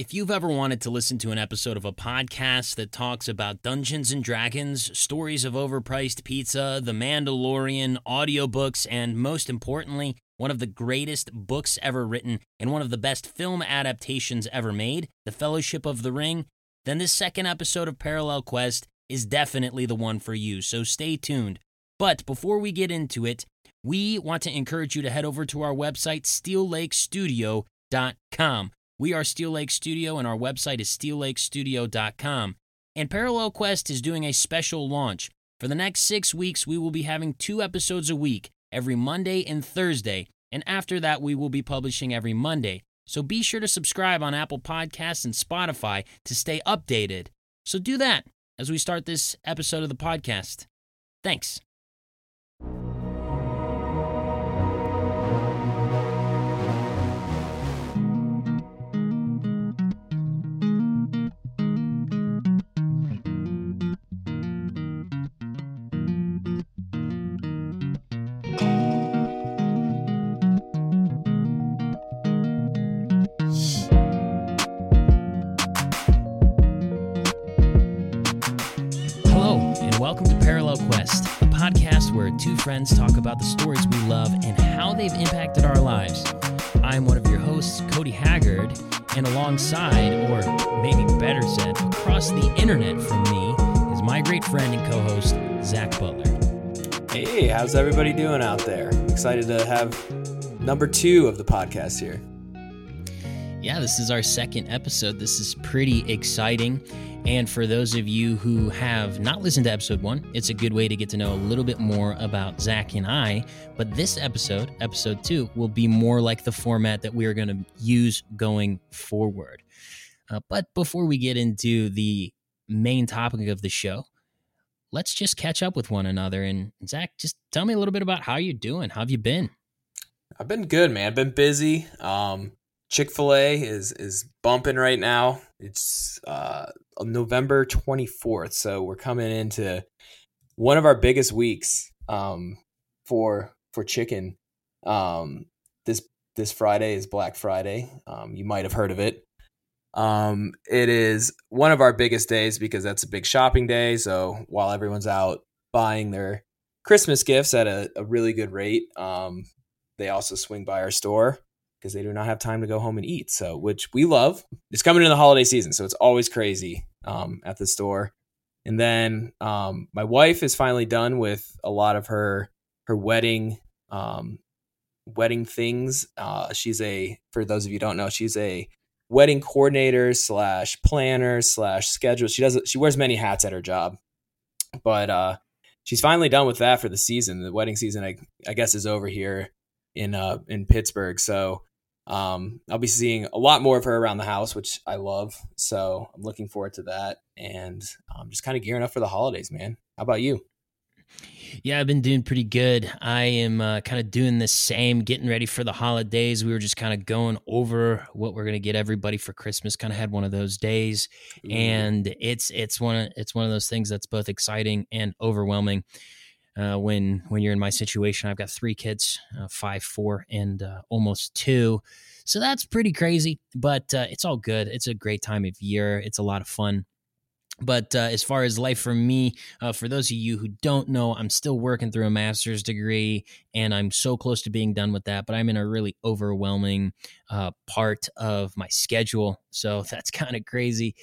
If you've ever wanted to listen to an episode of a podcast that talks about Dungeons and Dragons, stories of overpriced pizza, The Mandalorian, audiobooks, and most importantly, one of the greatest books ever written and one of the best film adaptations ever made, The Fellowship of the Ring, then this second episode of Parallel Quest is definitely the one for you. So stay tuned. But before we get into it, we want to encourage you to head over to our website, steellakestudio.com. We are Steel Lake Studio, and our website is steellakestudio.com. And Parallel Quest is doing a special launch. For the next six weeks, we will be having two episodes a week, every Monday and Thursday. And after that, we will be publishing every Monday. So be sure to subscribe on Apple Podcasts and Spotify to stay updated. So do that as we start this episode of the podcast. Thanks. Where two friends talk about the stories we love and how they've impacted our lives. I'm one of your hosts, Cody Haggard, and alongside, or maybe better said, across the internet from me, is my great friend and co host, Zach Butler. Hey, how's everybody doing out there? Excited to have number two of the podcast here. Yeah, this is our second episode. This is pretty exciting. And for those of you who have not listened to episode one, it's a good way to get to know a little bit more about Zach and I. But this episode, episode two, will be more like the format that we are going to use going forward. Uh, but before we get into the main topic of the show, let's just catch up with one another. And Zach, just tell me a little bit about how you're doing. How have you been? I've been good, man. I've been busy. Um, Chick Fil A is is bumping right now. It's uh, November twenty fourth, so we're coming into one of our biggest weeks um, for for chicken. Um, this this Friday is Black Friday. Um, you might have heard of it. Um, it is one of our biggest days because that's a big shopping day. So while everyone's out buying their Christmas gifts at a, a really good rate, um, they also swing by our store because they do not have time to go home and eat. So, which we love. It's coming in the holiday season, so it's always crazy um, at the store. And then um, my wife is finally done with a lot of her her wedding um, wedding things. Uh, she's a for those of you don't know, she's a wedding coordinator slash planner slash schedule. She does she wears many hats at her job, but uh, she's finally done with that for the season. The wedding season, I, I guess, is over here in uh in Pittsburgh. So um, I'll be seeing a lot more of her around the house, which I love. So I'm looking forward to that, and I'm just kind of gearing up for the holidays, man. How about you? Yeah, I've been doing pretty good. I am uh, kind of doing the same, getting ready for the holidays. We were just kind of going over what we're going to get everybody for Christmas. Kind of had one of those days, and it's it's one of, it's one of those things that's both exciting and overwhelming. Uh, when when you're in my situation. I've got three kids, uh, five, four, and uh, almost two. So that's pretty crazy, but uh, it's all good. It's a great time of year. It's a lot of fun. But uh, as far as life for me, uh, for those of you who don't know, I'm still working through a master's degree and I'm so close to being done with that. But I'm in a really overwhelming part of my schedule. So that's kind of crazy.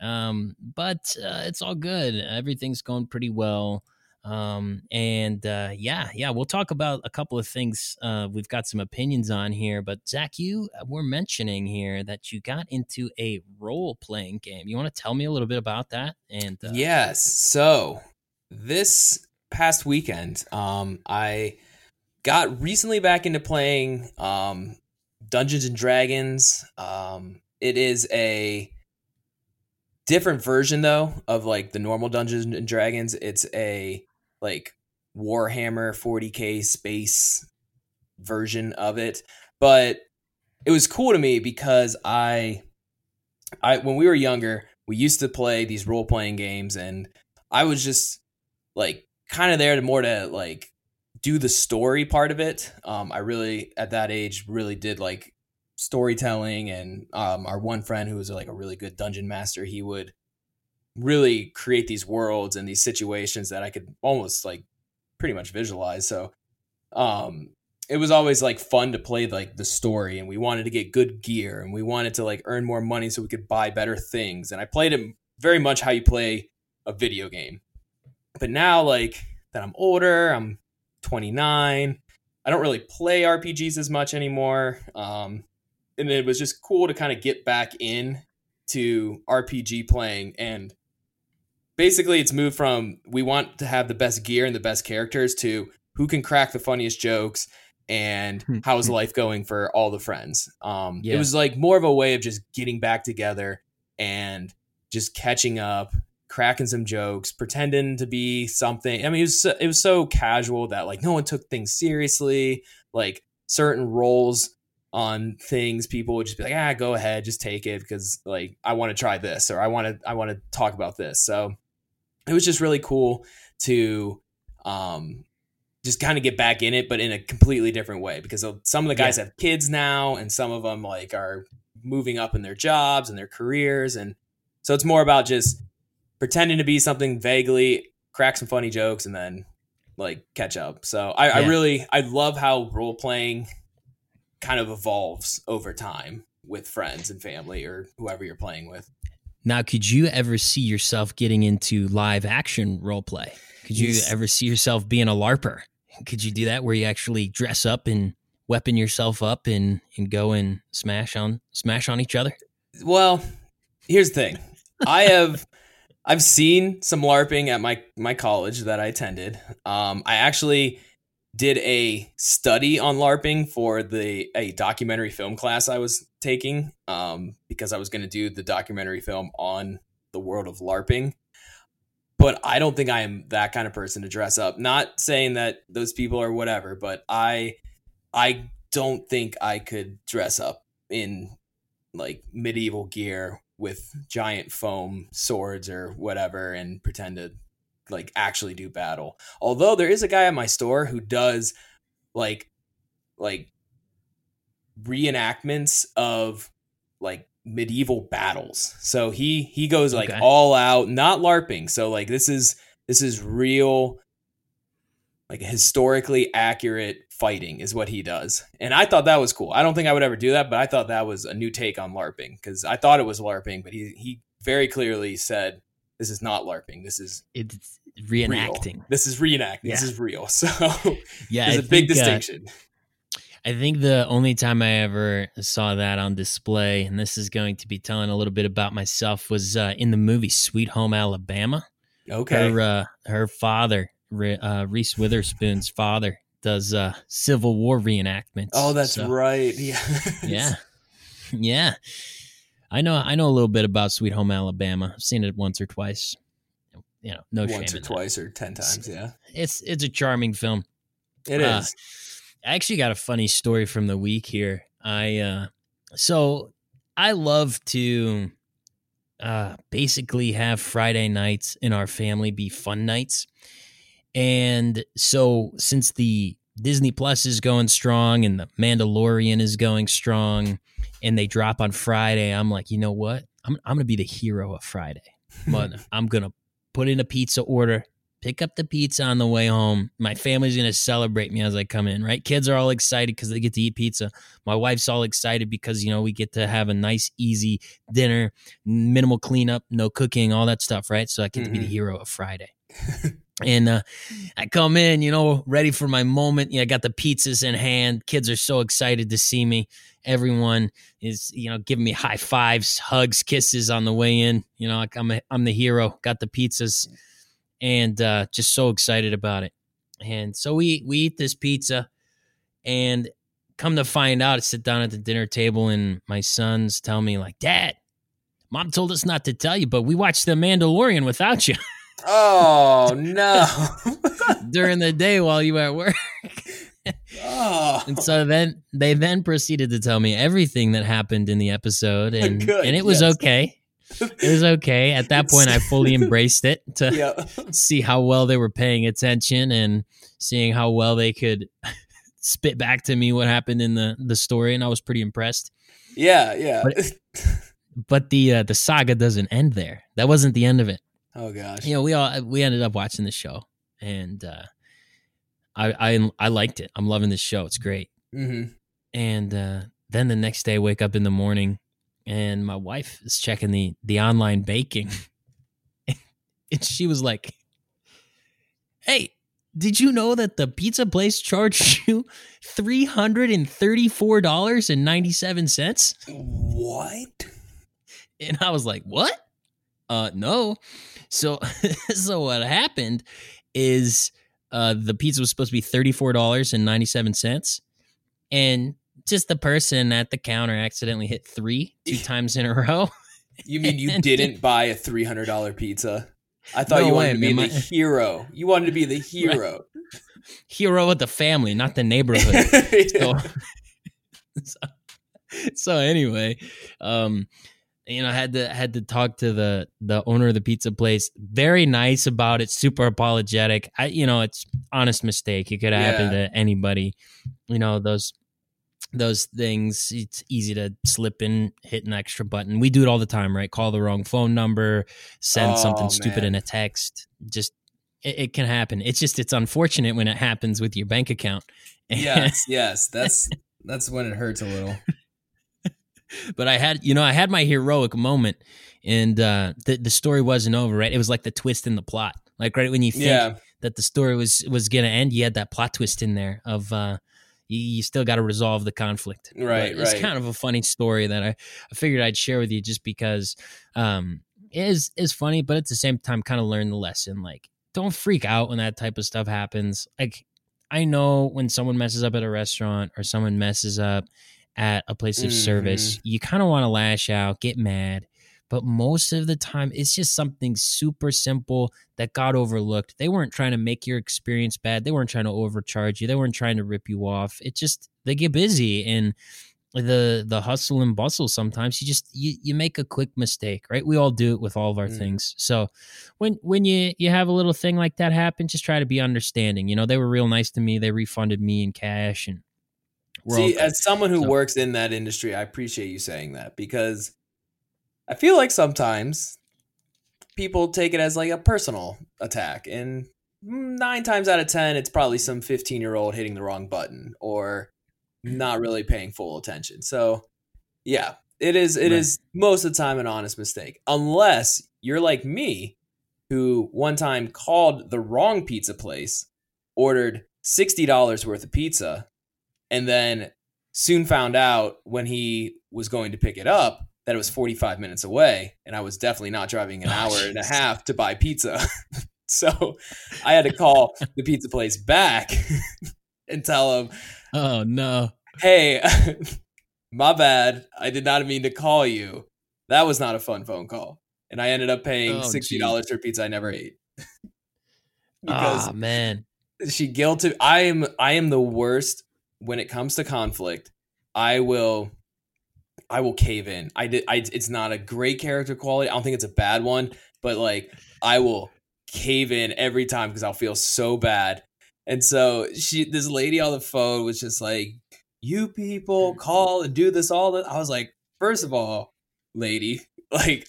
Um, but it's all good. Everything's going pretty well. Um, and uh, yeah, yeah, we'll talk about a couple of things. Uh, we've got some opinions on here, but Zach, you uh, were mentioning here that you got into a role playing game. You want to tell me a little bit about that? And uh, yes, so this past weekend, um, I got recently back into playing um, Dungeons and Dragons. Um, it is a different version though of like the normal Dungeons and Dragons. It's a like Warhammer 40k space version of it. But it was cool to me because I I when we were younger, we used to play these role playing games and I was just like kind of there to more to like do the story part of it. Um, I really at that age really did like storytelling and um, our one friend who was like a really good dungeon master he would really create these worlds and these situations that i could almost like pretty much visualize so um it was always like fun to play like the story and we wanted to get good gear and we wanted to like earn more money so we could buy better things and i played it very much how you play a video game. But now like that i'm older i'm 29 i don't really play rpgs as much anymore um and it was just cool to kind of get back in to rpg playing and basically it's moved from we want to have the best gear and the best characters to who can crack the funniest jokes and Hmm. how's life going for all the friends. Um, Yeah. It was like more of a way of just getting back together and just catching up, cracking some jokes, pretending to be something. I mean, it was so, it was so casual that like no one took things seriously. Like certain roles on things, people would just be like, ah, go ahead, just take it because like I want to try this or I want to I want to talk about this. So it was just really cool to um just kind of get back in it, but in a completely different way because some of the guys have kids now, and some of them like are moving up in their jobs and their careers, and so it's more about just pretending to be something vaguely, crack some funny jokes, and then like catch up. So I, I really I love how role playing kind of evolves over time with friends and family or whoever you're playing with. Now, could you ever see yourself getting into live action role play? Could you Yes. ever see yourself being a LARPer? Could you do that where you actually dress up and weapon yourself up and, and go and smash on smash on each other? Well, here's the thing. I have I've seen some LARPing at my my college that I attended. Um, I actually did a study on LARPing for the a documentary film class I was taking um, because I was going to do the documentary film on the world of LARPing. But I don't think I am that kind of person to dress up. Not saying that those people are whatever, but I I don't think I could dress up in like medieval gear with giant foam swords or whatever and pretend to like actually do battle. Although there is a guy at my store who does like like reenactments of like medieval battles. So he he goes like Okay. all out, not larping. So like this is this is real like historically accurate fighting is what he does. And I thought that was cool. I don't think I would ever do that, but I thought that was a new take on LARPing because I thought it was LARPing, but he he very clearly said this is not LARPing. This is It's real. reenacting. This is reenacting. This is real. So Yeah, there's I a big think, uh, distinction. I think the only time I ever saw that on display, and this is going to be telling a little bit about myself, was uh, in the movie Sweet Home Alabama. okay. Her uh, her father, uh, Reese Witherspoon's father, does uh, Civil War reenactments. oh, that's So, right. Yeah. Yeah, yeah. I know. I know a little bit about Sweet Home Alabama. I've seen it once or twice. You know, no shame Once or in that. twice or ten times. Yeah. It's it's a charming film. It is. Uh, I actually got a funny story from the week here. I uh so I love to uh basically have Friday nights in our family be fun nights. And so since the Disney Plus is going strong and the Mandalorian is going strong and they drop on Friday, I'm like, you know what? I'm I'm gonna be the hero of Friday. But I'm gonna put in a pizza order, pick up the pizza on the way home. My family's gonna celebrate me as I come in, right? Kids are all excited because they get to eat pizza. My wife's all excited because you know we get to have a nice, easy dinner, minimal cleanup, no cooking, all that stuff, right? So I get to be the Mhm. hero of Friday. and uh, I come in, you know, ready for my moment. Yeah, I got the pizzas in hand. Kids are so excited to see me. Everyone is, you know, giving me high fives, hugs, kisses on the way in. You know, like I'm a, I'm the hero. Got the pizzas, and uh, just so excited about it. And so we we eat this pizza, and come to find out, I sit down at the dinner table, and my sons tell me like, "Dad, Mom told us not to tell you, but we watched The Mandalorian without you oh no. during the day while you were at work." oh. And so then they then proceeded to tell me everything that happened in the episode, and Good, and it was yes. okay. It was okay. At that point, I fully embraced it to yeah. see how well they were paying attention and seeing how well they could spit back to me what happened in the the story, and I was pretty impressed. Yeah, yeah. But, but the uh, the saga doesn't end there. That wasn't the end of it. Oh gosh. You know, we all we ended up watching the show, and uh, I I I liked it. I'm loving this show. It's great. hmm And uh, then the next day, I wake up in the morning, and my wife is checking the the online baking, and she was like, "Hey, did you know that the pizza place charged you three hundred and thirty four dollars and ninety seven cents?" What? And I was like, "What? Uh, no." So, so what happened is uh, the pizza was supposed to be thirty four dollars and ninety seven cents, and just the person at the counter accidentally hit three two times in a row. You mean you didn't buy a three hundred dollar pizza? I thought No you way, wanted to be man. the hero. You wanted to be the hero. Hero of the family, not the neighborhood. so, so, so anyway, um, you know, had to had to talk to the the owner of the pizza place. Very nice about it, super apologetic. I, you know, it's honest mistake. It could happen Yeah. to anybody. You know those those things. It's easy to slip in, hit an extra button. We do it all the time, right? Call the wrong phone number, send Oh, something stupid man. in a text. Just it, it can happen. It's just it's unfortunate when it happens with your bank account. yes, yes. That's that's when it hurts a little. But I had, you know, I had my heroic moment, and uh, the the story wasn't over. Right, it was like the twist in the plot. Like right when you think Yeah. that the story was was gonna end, you had that plot twist in there of uh, you, you still got to resolve the conflict. Right, But It's right. kind of a funny story that I, I figured I'd share with you just because um, it is is funny, but at the same time, kind of learn the lesson. Like, don't freak out when that type of stuff happens. Like, I know when someone messes up at a restaurant or someone messes up at a place of service, you kind of want to lash out, get mad. But most of the time, it's just something super simple that got overlooked. They weren't trying to make your experience bad. They weren't trying to overcharge you. They weren't trying to rip you off. It just they get busy and the the hustle and bustle. Sometimes you just you you make a quick mistake, right? We all do it with all of our Mm. things. So when when you you have a little thing like that happen, just try to be understanding. You know, they were real nice to me. They refunded me in cash and we're See, as someone who So- works in that industry, I appreciate you saying that because I feel like sometimes people take it as like a personal attack, and nine times out of ten, it's probably some fifteen-year-old hitting the wrong button or not really paying full attention. So, yeah, it is. It Right. is most of the time an honest mistake, unless you're like me, who one time called the wrong pizza place, ordered sixty dollars worth of pizza, and then soon found out when he was going to pick it up that it was 45 minutes away and i was definitely not driving an Oh, hour and a half to buy pizza. So i had to call the pizza place back and tell them oh no. hey my bad. I did not mean to call you. That was not a fun phone call and i ended up paying Oh, $60 for pizza i never ate. Because Ah man. she guilted i am i am the worst when it comes to conflict i will i will cave in. I did i it's not a great character quality. I don't think it's a bad one but like i will cave in every time because i'll feel so bad. And so she this lady on the phone was just like you people call and do this all the i was like first of all lady like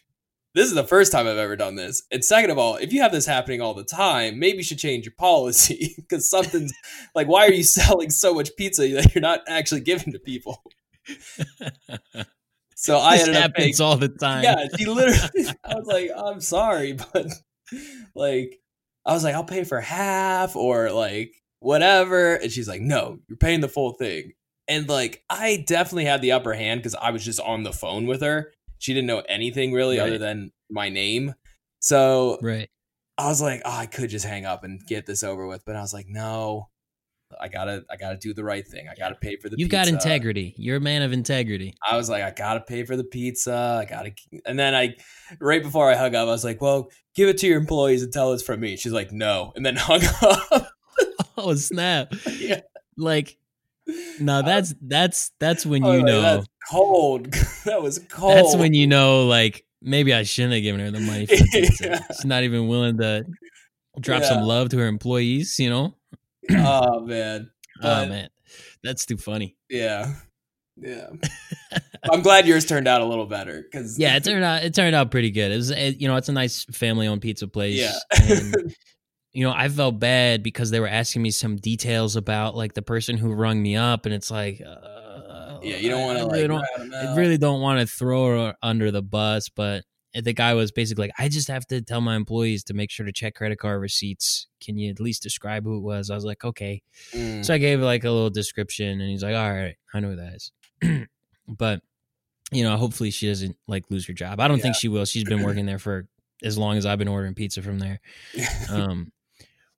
this is the first time I've ever done this. And second of all, if you have this happening all the time, maybe you should change your policy because something's like, why are you selling so much pizza that you're not actually giving to people? So I this ended up paying. happens all the time. Yeah, she literally. I was like, I'm sorry, but like, I was like, I'll pay for half or like whatever, and she's like, No, you're paying the full thing. And like, I definitely had the upper hand because I was just on the phone with her. She didn't know anything really Right. other than my name. So Right. I was like, oh, I could just hang up and get this over with, but I was like, no, I gotta, I gotta do the right thing. I gotta pay for the. You've pizza. got integrity. You're a man of integrity. I was like, I gotta pay for the pizza. I gotta, and then I, right before I hung up, I was like, well, give it to your employees and tell it's from me. She's like, no, and then hung up. Oh snap! yeah, Like, no, uh, that's that's that's when oh, you like, know. that's cold. that was cold. That's when you know, like, maybe I shouldn't have given her the money for the. Yeah. She's not even willing to drop Yeah. some love to her employees. You know? oh man, Oh man. That's too funny. Yeah. Yeah. I'm glad yours turned out a little better because Yeah, it turned out it turned out pretty good. It was it, you know, it's a nice family-owned pizza place. Yeah. You know, I felt bad because they were asking me some details about like the person who rung me up and it's like uh, yeah, you don't want I to really like I really don't want to throw her under the bus, but the guy was basically like, I just have to tell my employees to make sure to check credit card receipts. Can you at least describe who it was? I was like, okay. Mm. So I gave like a little description, and he's like, all right, I know who that is. but you know, hopefully she doesn't like lose her job. I don't think she will. She's been working there for as long as I've been ordering pizza from there. Um,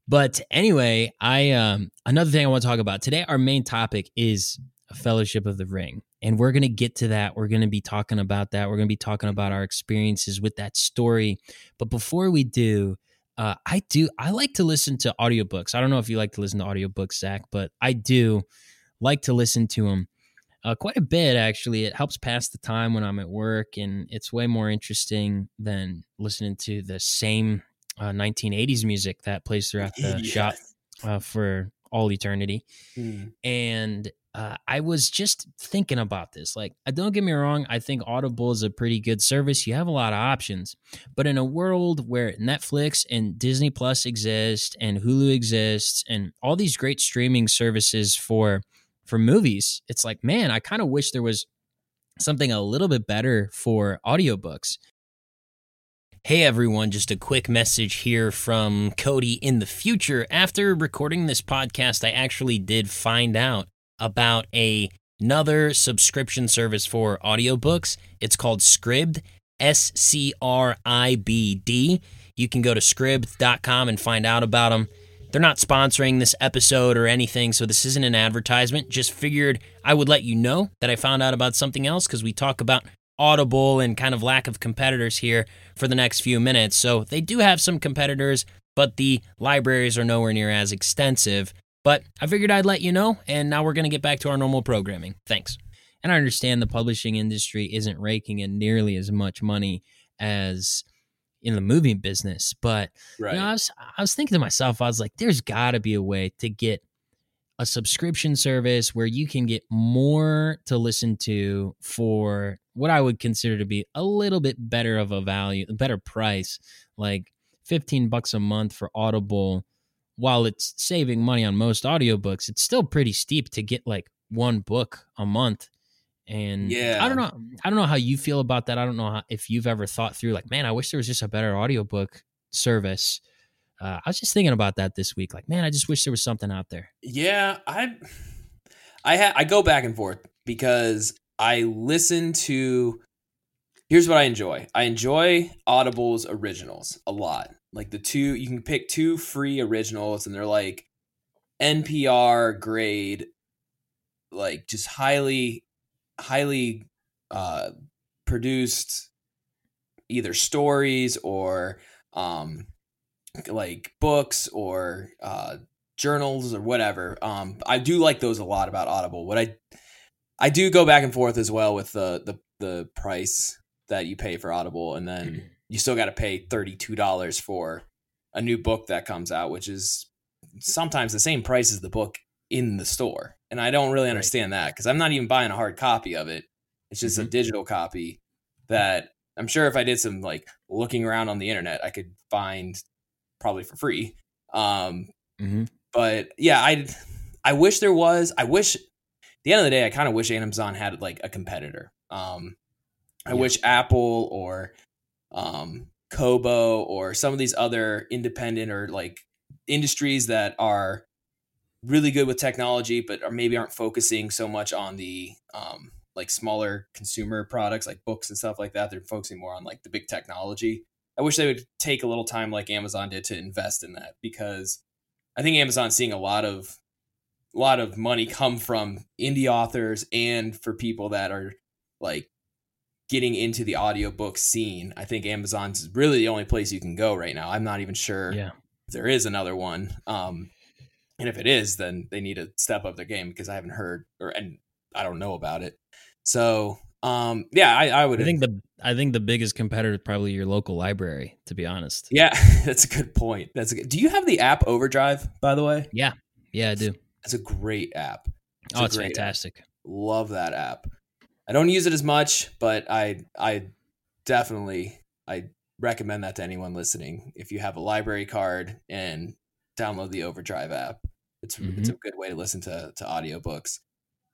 but anyway, I um another thing I want to talk about today. Our main topic is Fellowship of the Ring, and we're gonna get to that. We're gonna be talking about that. We're gonna be talking about our experiences with that story. But before we do, uh, I do I like to listen to audiobooks. I don't know if you like to listen to audiobooks, Zach, but I do like to listen to them. Uh, quite a bit actually. It helps pass the time when I'm at work, and it's way more interesting than listening to the same uh, 1980s music that plays throughout the Yeah. shop uh, for all eternity. Mm. And uh, I was just thinking about this. Like, don't get me wrong, I think Audible is a pretty good service. You have a lot of options, but in a world where Netflix and Disney Plus exist, and Hulu exists, and all these great streaming services for for movies, it's like, man, I kind of wish there was something a little bit better for audiobooks. Hey everyone, just a quick message here from Cody in the future. After recording this podcast, I actually did find out about a, another subscription service for audiobooks. It's called Scribd, S C R I B D. You can go to scribd.com and find out about them. They're not sponsoring this episode or anything, so this isn't an advertisement. Just figured I would let you know that I found out about something else because we talk about Audible and kind of lack of competitors here for the next few minutes. So they do have some competitors, but the libraries are nowhere near as extensive. But I figured I'd let you know, and now we're going to get back to our normal programming. Thanks. And I understand the publishing industry isn't raking in nearly as much money as in the movie business, but Right. you know, I was I was thinking to myself, I was like, there's got to be a way to get a subscription service where you can get more to listen to for what I would consider to be a little bit better of a value, a better price, like 15 bucks a month for Audible. While it's saving money on most audiobooks, it's still pretty steep to get like one book a month. And Yeah. I don't know. I don't know how you feel about that. I don't know how, if you've ever thought through like, man, I wish there was just a better audiobook service. Uh, I was just thinking about that this week. Like, man, I just wish there was something out there. Yeah, I I ha- I go back and forth because I listen to Here's what I enjoy. I enjoy Audible's originals a lot. Like the two you can pick two free originals and they're like NPR grade like just highly highly uh produced either stories or um like books or uh journals or whatever. Um, I do like those a lot about Audible. What I I do go back and forth as well with the the the price that you pay for Audible, and then you still got to pay thirty two dollars for a new book that comes out, which is sometimes the same price as the book in the store. And I don't really understand that because I'm not even buying a hard copy of it. It's just a Mhm. digital copy that I'm sure if I did some like looking around on the internet, I could find probably for free. Um, Mm-hmm. but yeah, I I wish there was. I wish the end of the day, I kind of wish Amazon had like a competitor. Um, I Yeah. wish Apple or um, Kobo or some of these other independent or like industries that are really good with technology, but are maybe aren't focusing so much on the um, like smaller consumer products like books and stuff like that. They're focusing more on like the big technology. I wish they would take a little time like Amazon did to invest in that because I think Amazon's seeing a lot of a lot of money come from indie authors and for people that are like getting into the audiobook scene. I think Amazon's really the only place you can go right now. I'm not even sure Yeah. if there is another one. Um and if it is, then they need to step up their game because I haven't heard or and I don't know about it. So um yeah, I, I would I think the I think the biggest competitor is probably your local library. To be honest. Yeah, that's a good point. That's a good. Do you have the app Overdrive, by the way? Yeah, I do. It's a great app. It's oh, it's fantastic. App. Love that app. I don't use it as much, but I I definitely I recommend that to anyone listening. If you have a library card and download the Overdrive app, it's mm-hmm. it's a good way to listen to to audiobooks.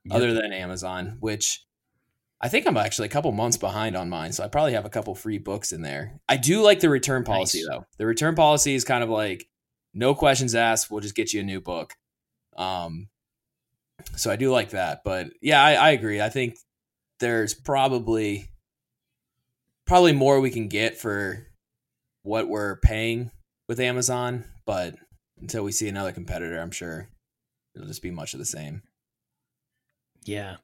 Yep. Other than Amazon, which I think I'm actually a couple months behind on mine, so I probably have a couple free books in there. I do like the return policy nice. though. The return policy is kind of like no questions asked. We'll just get you a new book. Um, so I do like that. But yeah, I, I agree. I think there's probably probably more we can get for what we're paying with Amazon, but until we see another competitor, I'm sure it'll just be much of the same. Yeah.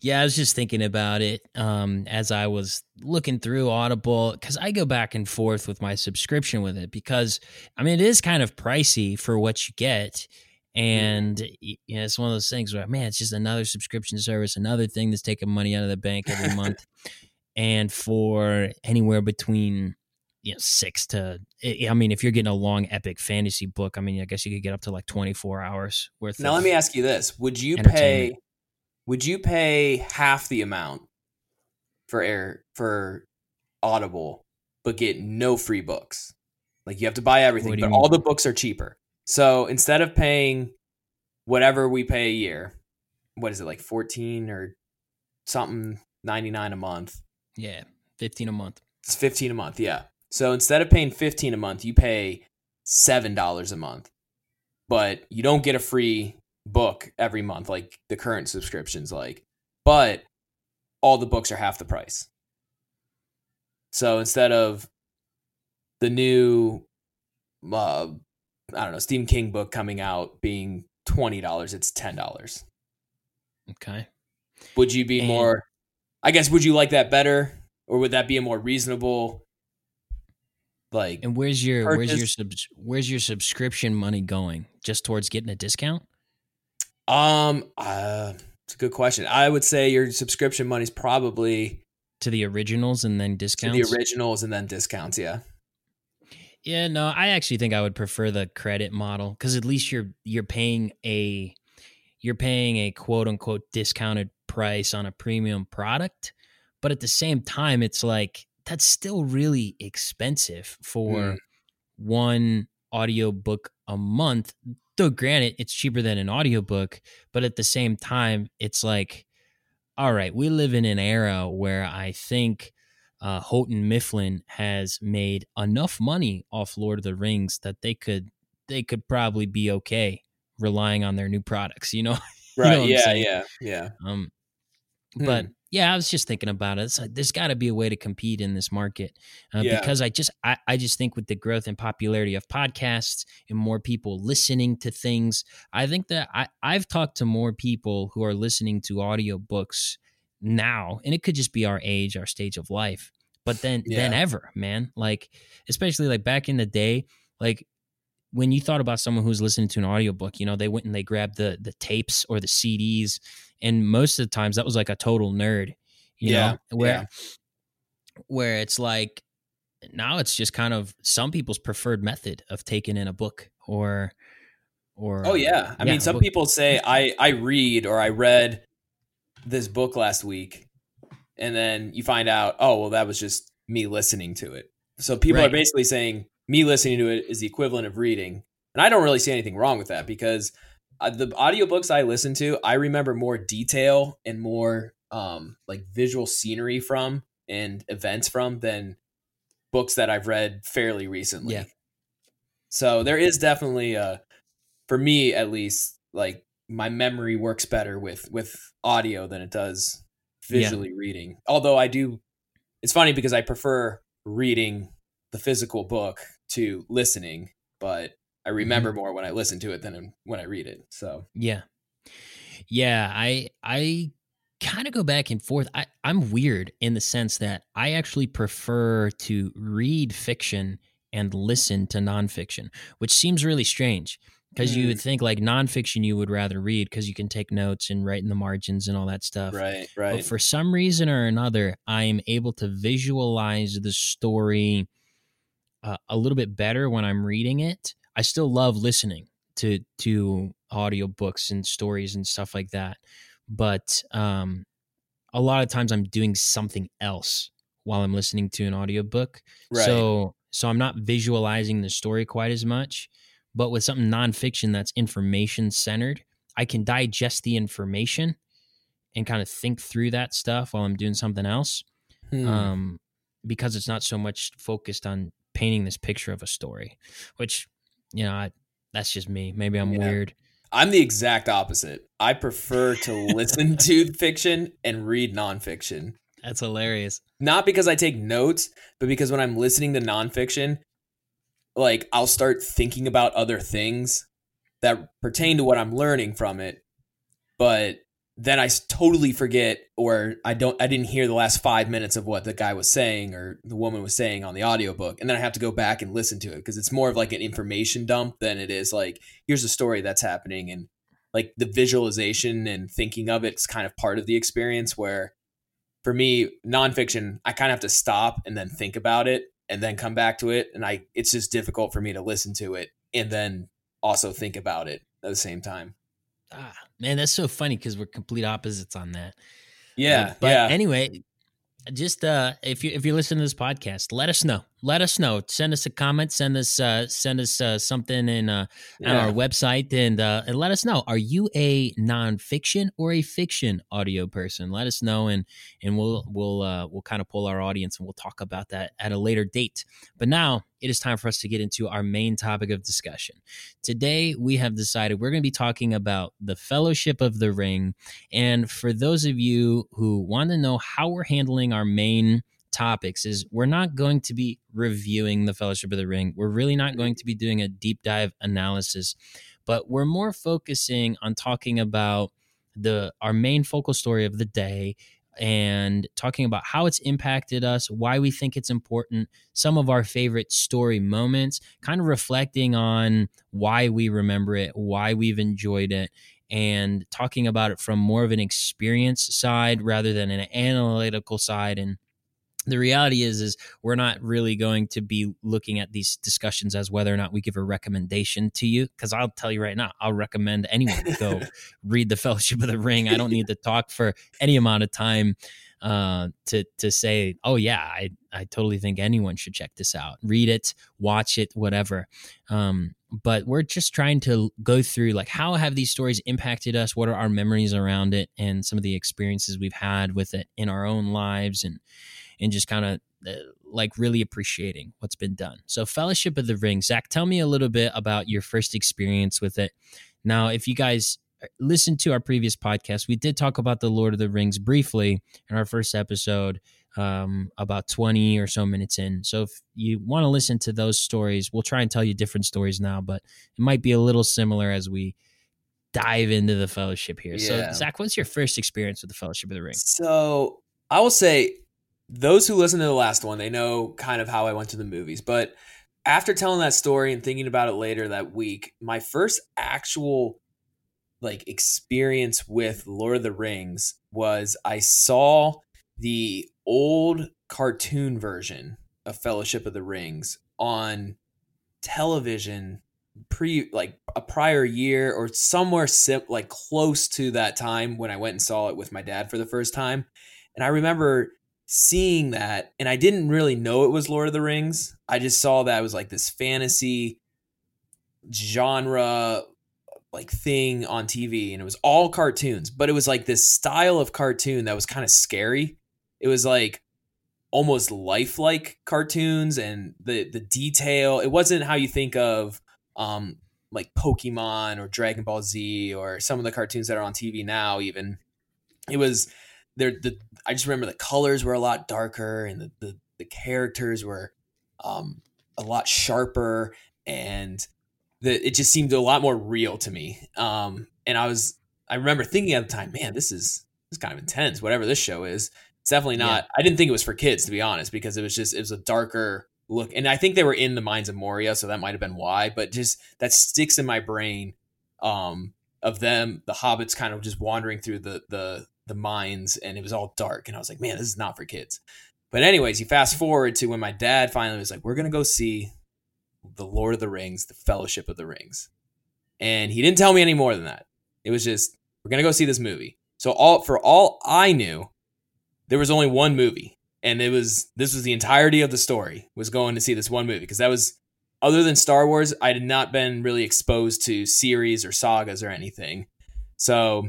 Yeah, I was just thinking about it um, as I was looking through Audible because I go back and forth with my subscription with it because, I mean, it is kind of pricey for what you get. And you know, it's one of those things where, man, it's just another subscription service, another thing that's taking money out of the bank every month. and for anywhere between you know six to eh, i mean if you're getting a long epic fantasy book i mean i guess you could get up to like 24 hours worth now let me ask you this. Would you pay would you pay half the amount for air for audible but get no free books? Like you have to buy everything but all the books are cheaper so instead of paying whatever we pay a year what is it like 14 or something 99 a month yeah 15 a month it's 15 a month yeah so instead of paying 15 a month, you pay $7 a month. But you don't get a free book every month like the current subscriptions like. But all the books are half the price. So instead of the new uh, I don't know, Stephen King book coming out being $20, it's $10. Okay. Would you be and, more I guess would you like that better or would that be a more reasonable like and where's your purchase. where's your sub, where's your subscription money going just towards getting a discount um uh it's a good question i would say your subscription money's probably to the originals and then discounts to the originals and then discounts yeah yeah no i actually think i would prefer the credit model because at least you're you're paying a you're paying a quote unquote discounted price on a premium product but at the same time it's like that's still really expensive for mm. one audiobook a month. Though granted, it's cheaper than an audiobook, but at the same time, it's like, all right, we live in an era where I think uh, Houghton Mifflin has made enough money off Lord of the Rings that they could they could probably be okay relying on their new products. You know, right? you know yeah, yeah, yeah. Um, but hmm yeah, I was just thinking about it. Like, there's got to be a way to compete in this market uh, yeah. because I just I, I just think with the growth and popularity of podcasts and more people listening to things, I think that I I've talked to more people who are listening to audiobooks now, and it could just be our age, our stage of life, but then yeah. than ever, man. Like especially like back in the day, like when you thought about someone who's listening to an audiobook, you know, they went and they grabbed the the tapes or the CDs, and most of the times that was like a total nerd, you yeah, know, where yeah. where it's like now it's just kind of some people's preferred method of taking in a book or or oh um, yeah, I yeah, mean, some people say I I read or I read this book last week, and then you find out, oh well, that was just me listening to it. So people right. are basically saying me listening to it is the equivalent of reading. And I don't really see anything wrong with that because uh, the audiobooks I listen to, I remember more detail and more um, like visual scenery from and events from than books that I've read fairly recently. Yeah. So there is definitely a, for me at least, like my memory works better with with audio than it does visually yeah. reading. Although I do, it's funny because I prefer reading the physical book to listening, but I remember mm-hmm. more when I listen to it than when I read it. So yeah, yeah, I I kind of go back and forth. I I'm weird in the sense that I actually prefer to read fiction and listen to nonfiction, which seems really strange because mm. you would mm. think like nonfiction you would rather read because you can take notes and write in the margins and all that stuff. Right, right. But for some reason or another, I am able to visualize the story uh, a little bit better when I'm reading it. I still love listening to to audiobooks and stories and stuff like that. But um a lot of times I'm doing something else while I'm listening to an audiobook. Right. So so I'm not visualizing the story quite as much. But with something nonfiction that's information centered, I can digest the information and kind of think through that stuff while I'm doing something else. Hmm. Um, because it's not so much focused on painting this picture of a story, which, you know, I, that's just me. Maybe I'm Yeah. weird. I'm the exact opposite. I prefer to listen to fiction and read nonfiction. That's hilarious. Not because I take notes, but because when I'm listening to nonfiction, like I'll start thinking about other things that pertain to what I'm learning from it. But then I totally forget, or I don't, I didn't hear the last five minutes of what the guy was saying or the woman was saying on the audiobook. And then I have to go back and listen to it because it's more of like an information dump than it is like, here's a story that's happening. And like the visualization and thinking of it's kind of part of the experience where for me, nonfiction, I kind of have to stop and then think about it and then come back to it. And I, it's just difficult for me to listen to it and then also think about it at the same time. Ah, man, that's so funny because we're complete opposites on that. Yeah. Uh, but yeah. anyway, just uh if you if you're listening to this podcast, let us know. Let us know. Send us a comment. Send us uh send us uh, something in uh on yeah. our website and uh and let us know. Are you a nonfiction or a fiction audio person? Let us know and and we'll we'll uh we'll kind of pull our audience and we'll talk about that at a later date. But now it is time for us to get into our main topic of discussion. Today we have decided we're going to be talking about the Fellowship of the Ring. And for those of you who want to know how we're handling our main topics is we're not going to be reviewing the fellowship of the ring. We're really not going to be doing a deep dive analysis but we're more focusing on talking about the our main focal story of the day and talking about how it's impacted us why we think it's important some of our favorite story moments kind of reflecting on why we remember it why we've enjoyed it and talking about it from more of an experience side rather than an analytical side and the reality is is we're not really going to be looking at these discussions as whether or not we give a recommendation to you because i'll tell you right now i'll recommend anyone go read the fellowship of the ring. I don't need to talk for any amount of time uh, to to say oh yeah i i totally think anyone should check this out. Read it watch it whatever. Um, but we're just trying to go through like how have these stories impacted us? What are our memories around it and some of the experiences we've had with it in our own lives and and just kind of uh, like really appreciating what's been done. So, Fellowship of the Ring, Zach, tell me a little bit about your first experience with it. Now, if you guys uh, listened to our previous podcast, we did talk about the Lord of the Rings briefly in our first episode, um, about 20 or so minutes in. So, if you want to listen to those stories, we'll try and tell you different stories now, but it might be a little similar as we dive into the Fellowship here. Yeah. So, Zach, what's your first experience with the Fellowship of the Ring? So I will say, those who listen to the last one, they know kind of how I went to the movies. But after telling that story and thinking about it later that week, my first actual like experience with Lord of the Rings was I saw the old cartoon version of Fellowship of the Rings on television pre like a prior year or somewhere sim- like close to that time when I went and saw it with my dad for the first time. And I remember seeing that and I didn't really know it was Lord of the Rings. I just saw that it was like this fantasy genre like thing on TV and it was all cartoons, but it was like this style of cartoon that was kind of scary. It was like almost lifelike cartoons and the the detail. It wasn't how you think of um like Pokemon or Dragon Ball Z or some of the cartoons that are on TV now even. It was there the I just remember the colors were a lot darker and the the, the characters were um a lot sharper and the it just seemed a lot more real to me. Um and I was I remember thinking at the time, man, this is this is kind of intense, whatever this show is. It's definitely not I didn't think it was for kids to be honest, because it was just it was a darker look. And I think they were in the Mines of Moria, so that might have been why, but just that sticks in my brain um of them, the hobbits kind of just wandering through the the the mines and it was all dark and I was like, man, this is not for kids. But anyways, you fast forward to when my dad finally was like, we're gonna go see the Lord of the Rings, the Fellowship of the Rings. And he didn't tell me any more than that. It was just, we're to go see this movie. So all for all I knew, there was only one movie. And it was this was the entirety of the story was going to see this one movie because that was other than Star Wars, I had not been really exposed to series or sagas or anything. So,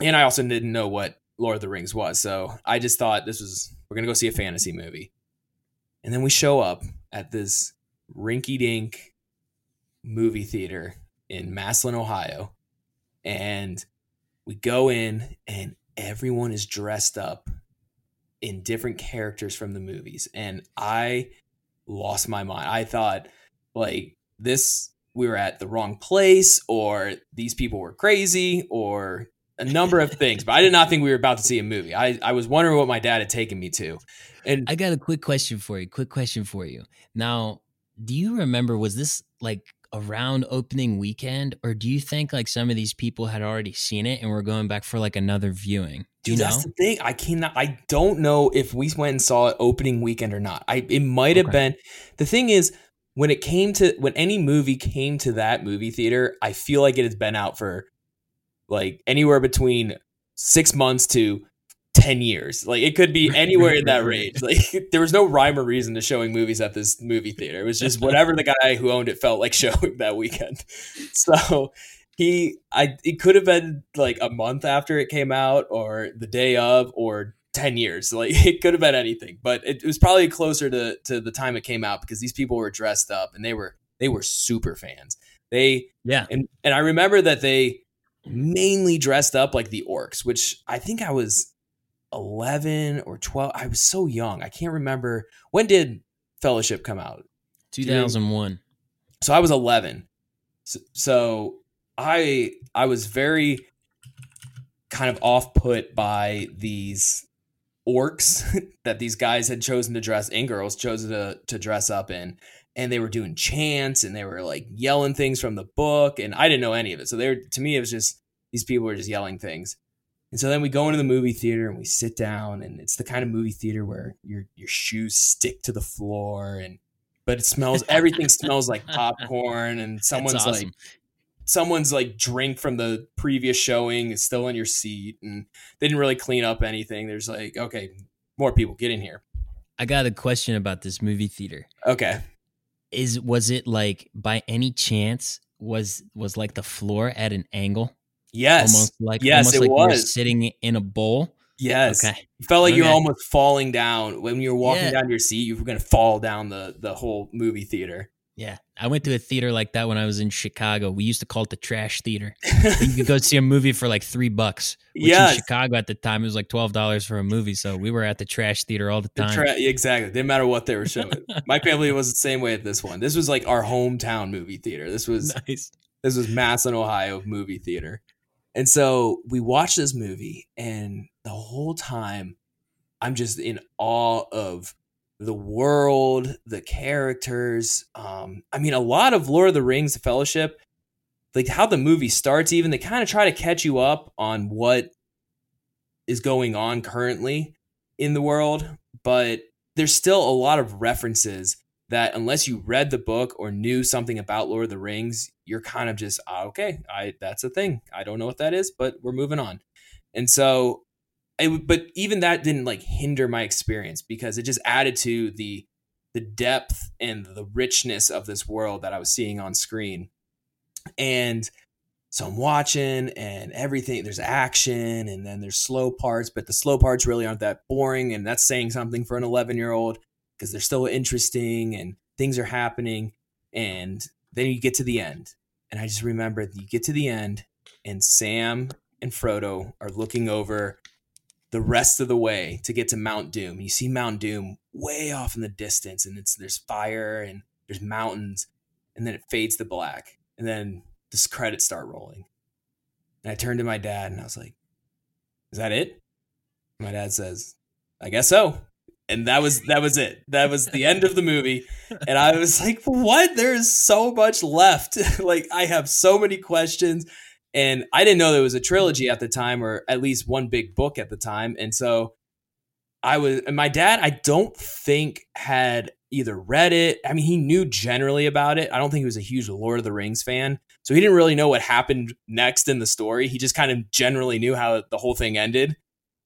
and I also didn't know what Lord of the Rings was. So I just thought this was, we're to go see a fantasy movie. And then we show up at this rinky dink movie theater in Massillon, Ohio. And we go in, and everyone is dressed up in different characters from the movies. And I lost my mind. I thought, like, this, we were at the wrong place, or these people were crazy, or a number of things. But I did not think we were about to see a movie. I, I was wondering what my dad had taken me to. And I got a quick question for you. Quick question for you. Now, do you remember, was this like around opening weekend or do you think like some of these people had already seen it and were going back for like another viewing do you Dude, know that's the thing. I cannot. I don't know if we went and saw it opening weekend or not. I it might have Okay. been. The thing is, when it came to when any movie came to that movie theater, I feel like it has been out for like anywhere between six months to ten years. Like it could be anywhere in that range. Like there was no rhyme or reason to showing movies at this movie theater. It was just whatever the guy who owned it felt like showing that weekend. So he I it could have been like a month after it came out or the day of or 10 years like it could have been anything but it, was probably closer to to the time it came out because these people were dressed up and they were they were super fans they yeah and and I remember that they mainly dressed up like the orcs which I think I was 11 or 12 I was so young I can't remember. When did fellowship come out? 2001 so I was 11. So, so I I was very kind of off put by these orcs that these guys had chosen to dress and girls chosen to to dress up in and they were doing chants and they were like yelling things from the book and I didn't know any of it. So they were to me it was just these people were just yelling things. And so then we go into the movie theater and we sit down and it's the kind of movie theater where your your shoes stick to the floor and but it smells everything smells like popcorn and someone's awesome. like someone's like drink from the previous showing is still in your seat and they didn't really clean up anything there's like okay more people get in here i got a question about this movie theater okay is was it like by any chance was was like the floor at an angle? Yes. Almost like Yes, almost it like we were sitting in a bowl? Yes. Okay. You felt like you're almost falling down. When you were walking Yeah. down your seat you were going to fall down the the whole movie theater yeah i went to a theater like that when i was in chicago we used to call it the trash theater you could go see a movie for like three bucks which yes in chicago at the time it was like $12 for a movie so we were at the trash theater all the The time tra- exactly. Didn't matter what they were showing. My family was the same way at this one. This was like our hometown movie theater. This was nice this was Massillon, Ohio movie theater. And so we watched this movie, and the whole time I'm just in awe of the world, the characters. Um, I mean, a lot of Lord of the Rings, the Fellowship, like how the movie starts, even they kind of try to catch you up on what is going on currently in the world, but there's still a lot of references that unless you read the book or knew something about Lord of the Rings, you're kind of just ah, okay. I that's a thing. I don't know what that is, but we're moving on. And so, but even that didn't like hinder my experience because it just added to the the depth and the richness of this world that I was seeing on screen. And so I'm watching and everything, there's action and then there's slow parts, but the slow parts really aren't that boring. And that's saying something for an 11 year old because they're still interesting and things are happening. And then you get to the end. And I just remember you get to the end and Sam and Frodo are looking over the rest of the way to get to Mount Doom. You see Mount Doom way off in the distance, and it's there's fire and there's mountains, and then it fades to black, and then the credits start rolling. And I turned to my dad and I was like, "Is that it?" My dad says, "I guess so." And that was that was it. That was the end of the movie. And I was like, "What? There is so much left. like I have so many questions." And I didn't know there was a trilogy at the time, or at least one big book at the time. And so I was, and my dad, I don't think had either read it. I mean, he knew generally about it. I don't think he was a huge Lord of the Rings fan. So he didn't really know what happened next in the story. He just kind of generally knew how the whole thing ended.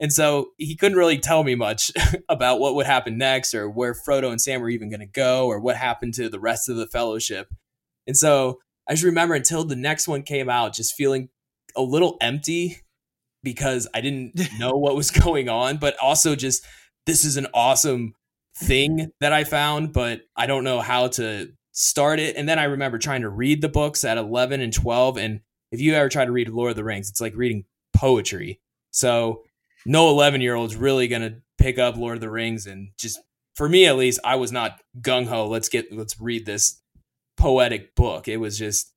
And so he couldn't really tell me much about what would happen next or where Frodo and Sam were even going to go or what happened to the rest of the fellowship. And so I just remember until the next one came out, just feeling a little empty because I didn't know what was going on, but also just this is an awesome thing that I found, but I don't know how to start it. And then I remember trying to read the books at 11 and 12. And if you ever try to read Lord of the Rings, it's like reading poetry. So no 11 year old is really going to pick up Lord of the Rings and just for me at least, I was not gung ho. Let's get let's read this poetic book. It was just,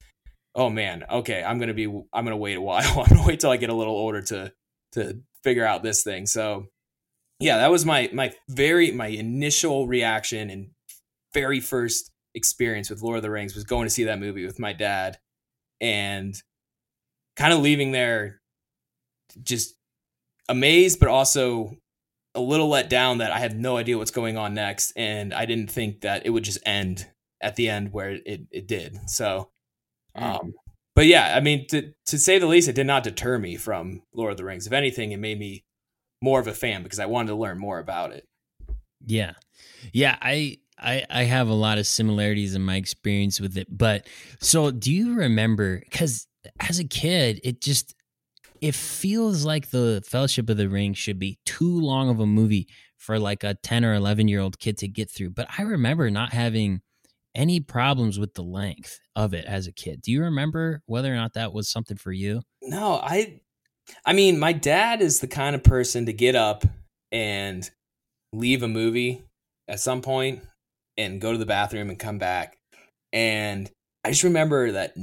oh man, okay, I'm gonna be I'm gonna wait a while. I'm gonna wait till I get a little older to to figure out this thing. So yeah, that was my my very my initial reaction and very first experience with Lord of the Rings was going to see that movie with my dad and kind of leaving there just amazed, but also a little let down that I had no idea what's going on next, and I didn't think that it would just end at the end where it it did. So, hmm. um, but yeah, I mean, to to say the least, it did not deter me from Lord of the Rings. If anything, it made me more of a fan because I wanted to learn more about it. Yeah, yeah, I I, I have a lot of similarities in my experience with it. But so do you remember? Because as a kid, it just it feels like the Fellowship of the Ring should be too long of a movie for like a 10 or 11 year old kid to get through. But I remember not having any problems with the length of it as a kid. Do you remember whether or not that was something for you? No, I I mean, my dad is the kind of person to get up and leave a movie at some point and go to the bathroom and come back. And I just remember that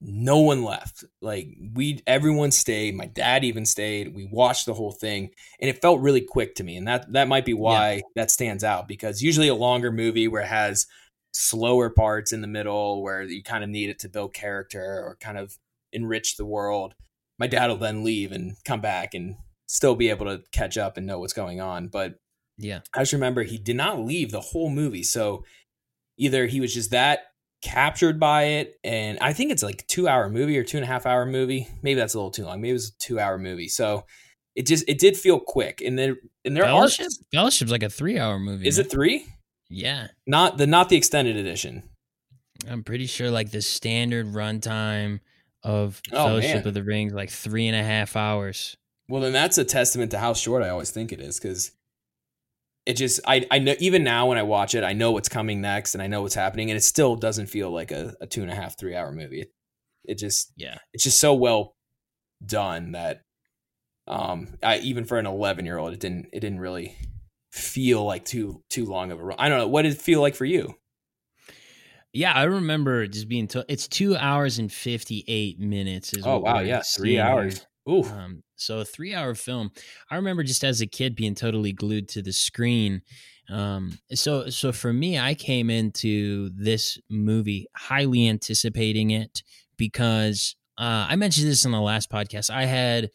no one left. Like we everyone stayed. My dad even stayed. We watched the whole thing and it felt really quick to me. And that that might be why yeah. that stands out because usually a longer movie where it has slower parts in the middle where you kind of need it to build character or kind of enrich the world. My dad will then leave and come back and still be able to catch up and know what's going on. But yeah, I just remember he did not leave the whole movie. So either he was just that captured by it and i think it's like a two hour movie or two and a half hour movie maybe that's a little too long maybe it was a two hour movie so it just it did feel quick and then and there fellowship are, fellowship's like a three hour movie is man. it three yeah not the not the extended edition i'm pretty sure like the standard runtime of oh, fellowship man. of the rings like three and a half hours well then that's a testament to how short i always think it is because it just I I know even now when I watch it, I know what's coming next and I know what's happening, and it still doesn't feel like a, a two and a half three hour movie. It, it just yeah, it's just so well done that um I, even for an 11 year old, it didn't it didn't really feel like too too long of a run. I don't know what did it feel like for you. Yeah, I remember just being told it's two hours and fifty eight minutes. Is oh wow, yeah, three hours. Ooh. Um, so a three hour film. I remember just as a kid being totally glued to the screen. Um, so so for me, I came into this movie highly anticipating it because uh, I mentioned this in the last podcast. I had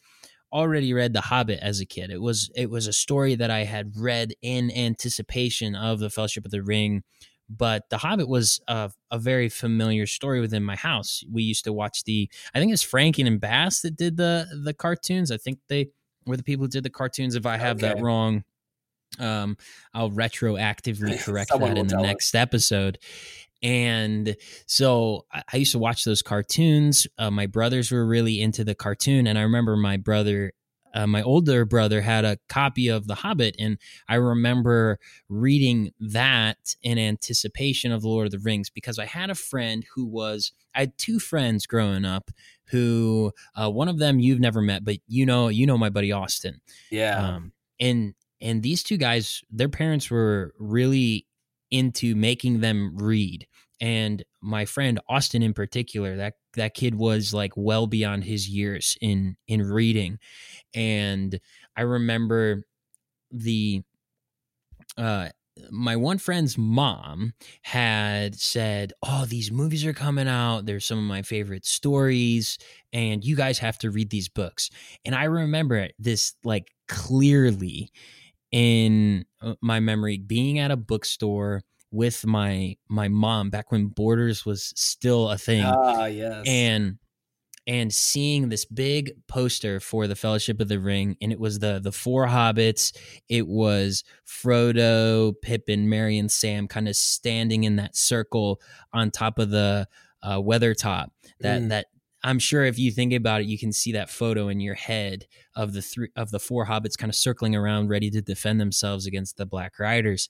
already read The Hobbit as a kid. It was it was a story that I had read in anticipation of the Fellowship of the Ring but The Hobbit was a, a, very familiar story within my house. We used to watch the, I think it's Rankin and Bass that did the the cartoons. I think they were the people who did the cartoons. If I have okay. that wrong, um, I'll retroactively correct that in the next us. episode. And so I used to watch those cartoons. Uh, my brothers were really into the cartoon, and I remember my brother uh, my older brother had a copy of The Hobbit, and I remember reading that in anticipation of The Lord of the Rings because I had a friend who was, I had two friends growing up who, uh, one of them you've never met, but you know, you know my buddy Austin. Yeah. Um, and and these two guys, their parents were really into making them read and my friend Austin in particular that that kid was like well beyond his years in in reading and I remember the uh my one friend's mom had said, "Oh, these movies are coming out. They're some of my favorite stories, and you guys have to read these books." And I remember this like clearly in uh, my memory being at a bookstore with my my mom back when Borders was still a thing. Ah, yes. And and seeing this big poster for the Fellowship of the Ring, and it was the the four hobbits. It was Frodo, Pippin, Merry, and Sam, kind of standing in that circle on top of the uh, Weathertop. That Mm. that I'm sure if you think about it, you can see that photo in your head of the three of the four hobbits kind of circling around, ready to defend themselves against the Black Riders.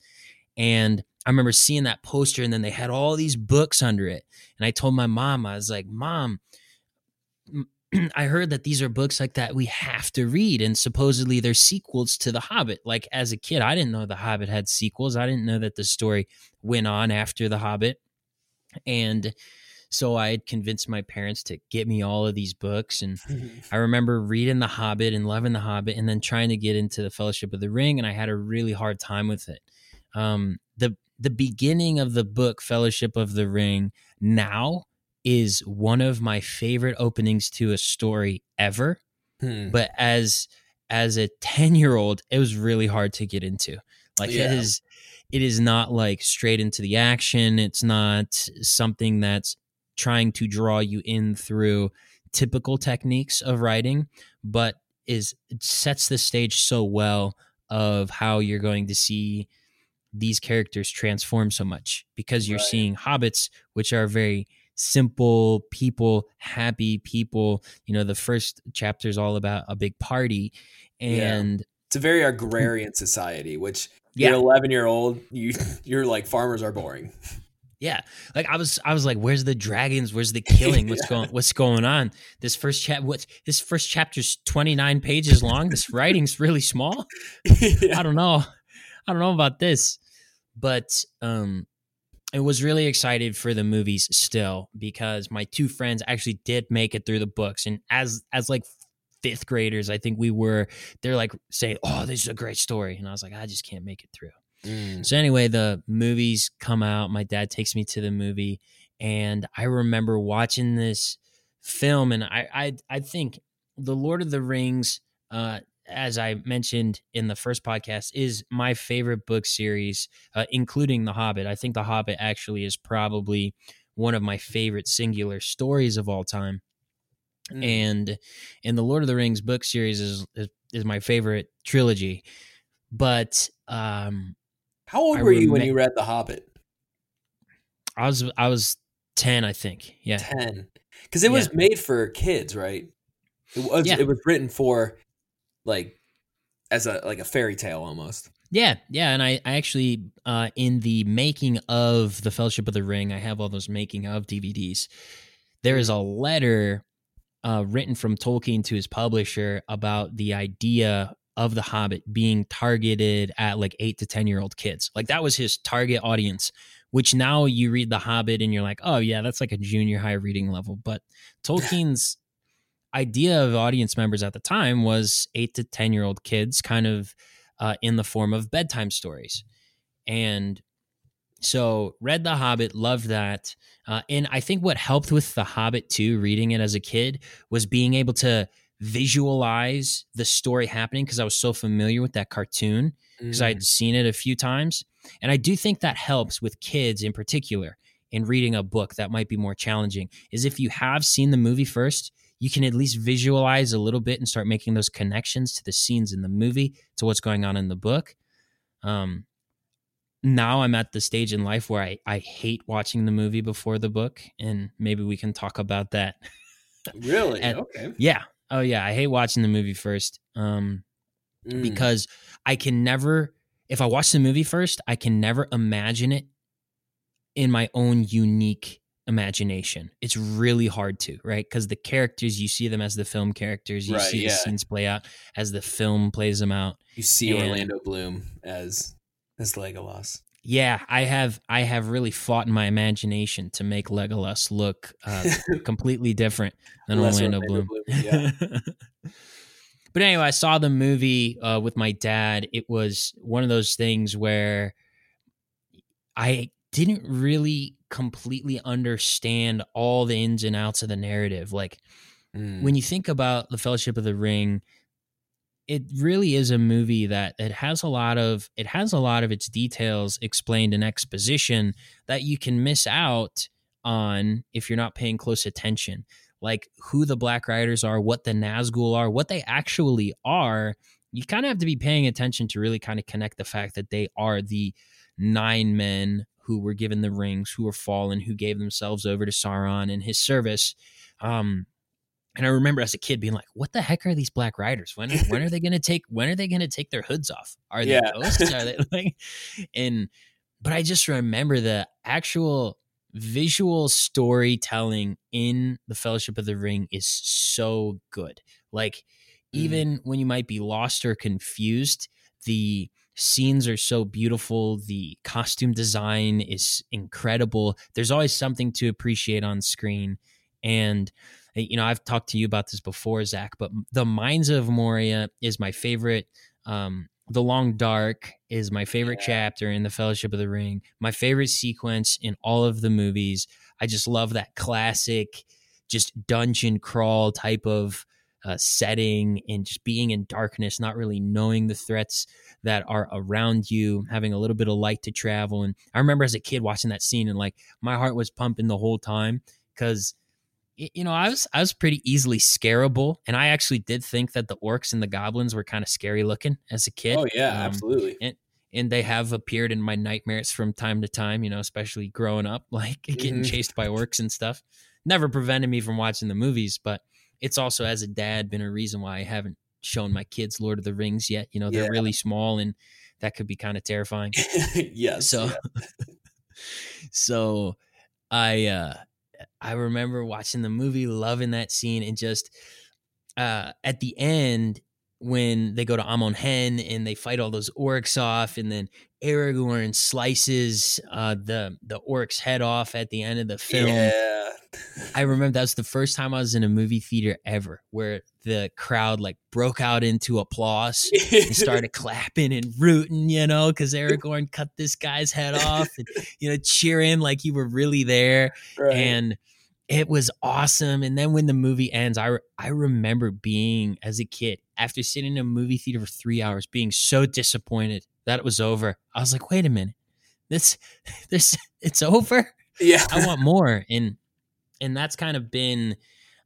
And I remember seeing that poster, and then they had all these books under it. And I told my mom, I was like, "Mom." I heard that these are books like that we have to read, and supposedly they're sequels to The Hobbit. Like as a kid, I didn't know The Hobbit had sequels. I didn't know that the story went on after The Hobbit. And so I had convinced my parents to get me all of these books. And I remember reading The Hobbit and loving The Hobbit, and then trying to get into the Fellowship of the Ring, and I had a really hard time with it. Um, the The beginning of the book Fellowship of the Ring now is one of my favorite openings to a story ever. Hmm. But as as a ten year old, it was really hard to get into. Like Yeah. it is, it is not like straight into the action. It's not something that's trying to draw you in through typical techniques of writing, but is it sets the stage so well of how you're going to see these characters transform so much because you're Right. seeing hobbits which are very simple people happy people you know the first chapter is all about a big party Yeah. and it's a very hmm. agrarian society, which yeah you're 11 year old, you you're like farmers are boring. Yeah, like I was, I was like, "Where's the dragons? Where's the killing? What's Yeah. going? What's going on?" This first chap, what? This first chapter's twenty nine pages long. This writing's really small. yeah. I don't know. I don't know about this, but um, I was really excited for the movies still because my two friends actually did make it through the books, and as as like fifth graders, I think we were. They're like saying, "Oh, this is a great story," and I was like, "I just can't make it through." Mm. So anyway, the movies come out. My dad takes me to the movie, and I remember watching this film, and I I, I think the Lord of the Rings, uh, as I mentioned in the first podcast, is my favorite book series, uh, including The Hobbit. I think The Hobbit actually is probably one of my favorite singular stories of all time Mm. and and the Lord of the Rings book series is is, is my favorite trilogy. But um, How old I were you when you read The Hobbit? I was I was ten, I think. Yeah, 10. Because it was made for kids, right? It was Yeah. it was written for like as a like a fairy tale almost. yeah, yeah. And I I actually uh, in the making of the Fellowship of the Ring, I have all those making of DVDs. There is a letter uh, written from Tolkien to his publisher about the idea of the Hobbit being targeted at like eight to ten year old kids. Like that was his target audience. Which now you read the Hobbit and you're like, oh yeah, that's like a junior high reading level. But Tolkien's idea of audience members at the time was eight to ten year old kids, kind of uh, in the form of bedtime stories. And so read The Hobbit, loved that. Uh, and I think what helped with The Hobbit too, reading it as a kid, was being able to visualize the story happening because I was so familiar with that cartoon because Mm. I'd seen it a few times. And I do think that helps with kids in particular in reading a book that might be more challenging. Is if you have seen the movie first, you can at least visualize a little bit and start making those connections to the scenes in the movie to what's going on in the book. Um, now I'm at the stage in life where I, I hate watching the movie before the book, and maybe we can talk about that. Really? and- okay. yeah. Oh yeah, I hate watching the movie first. Um, Mm. because I can never, if I watch the movie first, I can never imagine it in my own unique imagination. It's really hard to, right? Because the characters, you see them as the film characters, you Right, see the scenes play out as the film plays them out. you see and- Orlando Bloom as as Legolas. Yeah, I have I have really fought in my imagination to make Legolas look uh, completely different than Orlando, Orlando Bloom. Bloom, yeah. but anyway, I saw the movie uh, with my dad. It was one of those things where I didn't really completely understand all the ins and outs of the narrative. Like Mm. when you think about the Fellowship of the Ring, it really is a movie that it has a lot of it has a lot of its details explained in exposition that you can miss out on if you're not paying close attention like who the black riders are what the nazgul are what they actually are you kind of have to be paying attention to really kind of connect the fact that they are the nine men who were given the rings who were fallen who gave themselves over to sauron and his service um and I remember as a kid being like, "What the heck are these black riders? When when are they going to take when are they going to take their hoods off? Are they Yeah. ghosts? Are they like?" And but I just remember the actual visual storytelling in the Fellowship of the Ring is so good. Like Mhm. even when you might be lost or confused, the scenes are so beautiful. The costume design is incredible. There's always something to appreciate on screen. And uh, you know, I've talked to you about this before, Zach, but the Mines of Moria is my favorite. Um, the Long Dark is my favorite Yeah. chapter in the Fellowship of the Ring. My favorite sequence in all of the movies. I just love that classic, just dungeon crawl type of uh, setting and just being in darkness, not really knowing the threats that are around you, having a little bit of light to travel. And I remember as a kid watching that scene and like my heart was pumping the whole time because you know I was I was pretty easily scarable, and I actually did think that the orcs and the goblins were kind of scary looking as a kid. Oh yeah, Um, absolutely. and they have appeared in my nightmares from time to time, you know, especially growing up, like getting Mhm. chased by orcs and stuff. Never prevented me from watching the movies, but it's also as a dad been a reason why I haven't shown my kids Lord of the Rings yet. You know, they're Yeah. really small and that could be kind of terrifying. yes. So so I uh I remember watching the movie, loving that scene, and just uh at the end when they go to Amon Hen and they fight all those orcs off, and then Aragorn slices uh the the orc's head off at the end of the film. Yeah. I remember that was the first time I was in a movie theater ever where the crowd like broke out into applause and started clapping and rooting, you know, because Aragorn cut this guy's head off and, you know, cheering like you were really there. Right. And it was awesome. And then when the movie ends, I, re- I remember being as a kid after sitting in a movie theater for three hours, being so disappointed that it was over. I was like, wait a minute, this, this, it's over. yeah. I want more. And and that's kind of been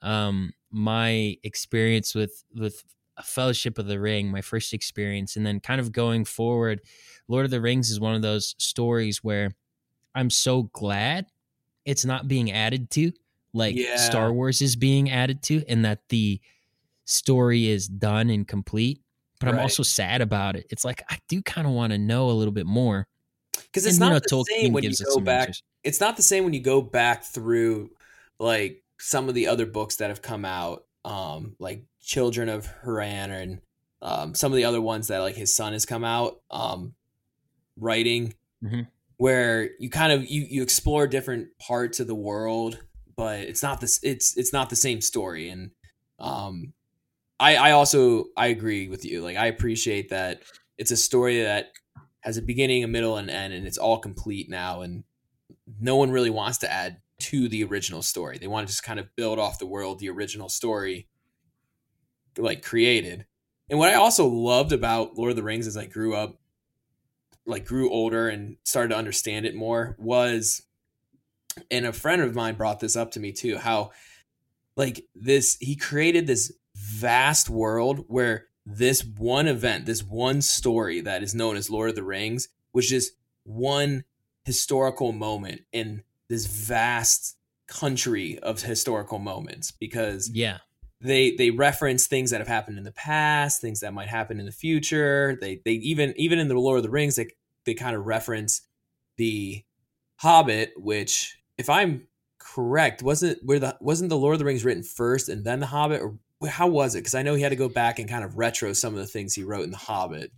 um my experience with with Fellowship of the Ring, my first experience, and then kind of going forward, Lord of the Rings is one of those stories where I'm so glad it's not being added to, like Yeah. Star Wars is being added to, and that the story is done and complete. But I'm also sad about it. It's like I do kind of want to know a little bit more. Because it's And, you not know, the same when you go back. answers. It's not the same when you go back through like some of the other books that have come out, um, like Children of Hurin and um, some of the other ones that like his son has come out um, writing, Mhm. where you kind of you you explore different parts of the world, but it's not this it's it's not the same story. And um, I I also I agree with you. Like I appreciate that it's a story that has a beginning, a middle, and end, and it's all complete now. And no one really wants to add to the original story. They want to just kind of build off the world the original story like created. And what I also loved about Lord of the Rings as I grew up, like grew older and started to understand it more, was and a friend of mine brought this up to me too, how like this he created this vast world where this one event, this one story that is known as Lord of the Rings, was just one historical moment in this vast country of historical moments because Yeah. they they reference things that have happened in the past, things that might happen in the future. They they even even in the Lord of the Rings, they they kind of reference the Hobbit, which if I'm correct, wasn't where the wasn't the Lord of the Rings written first and then the Hobbit, or how was it? Because I know he had to go back and kind of retro some of the things he wrote in the Hobbit.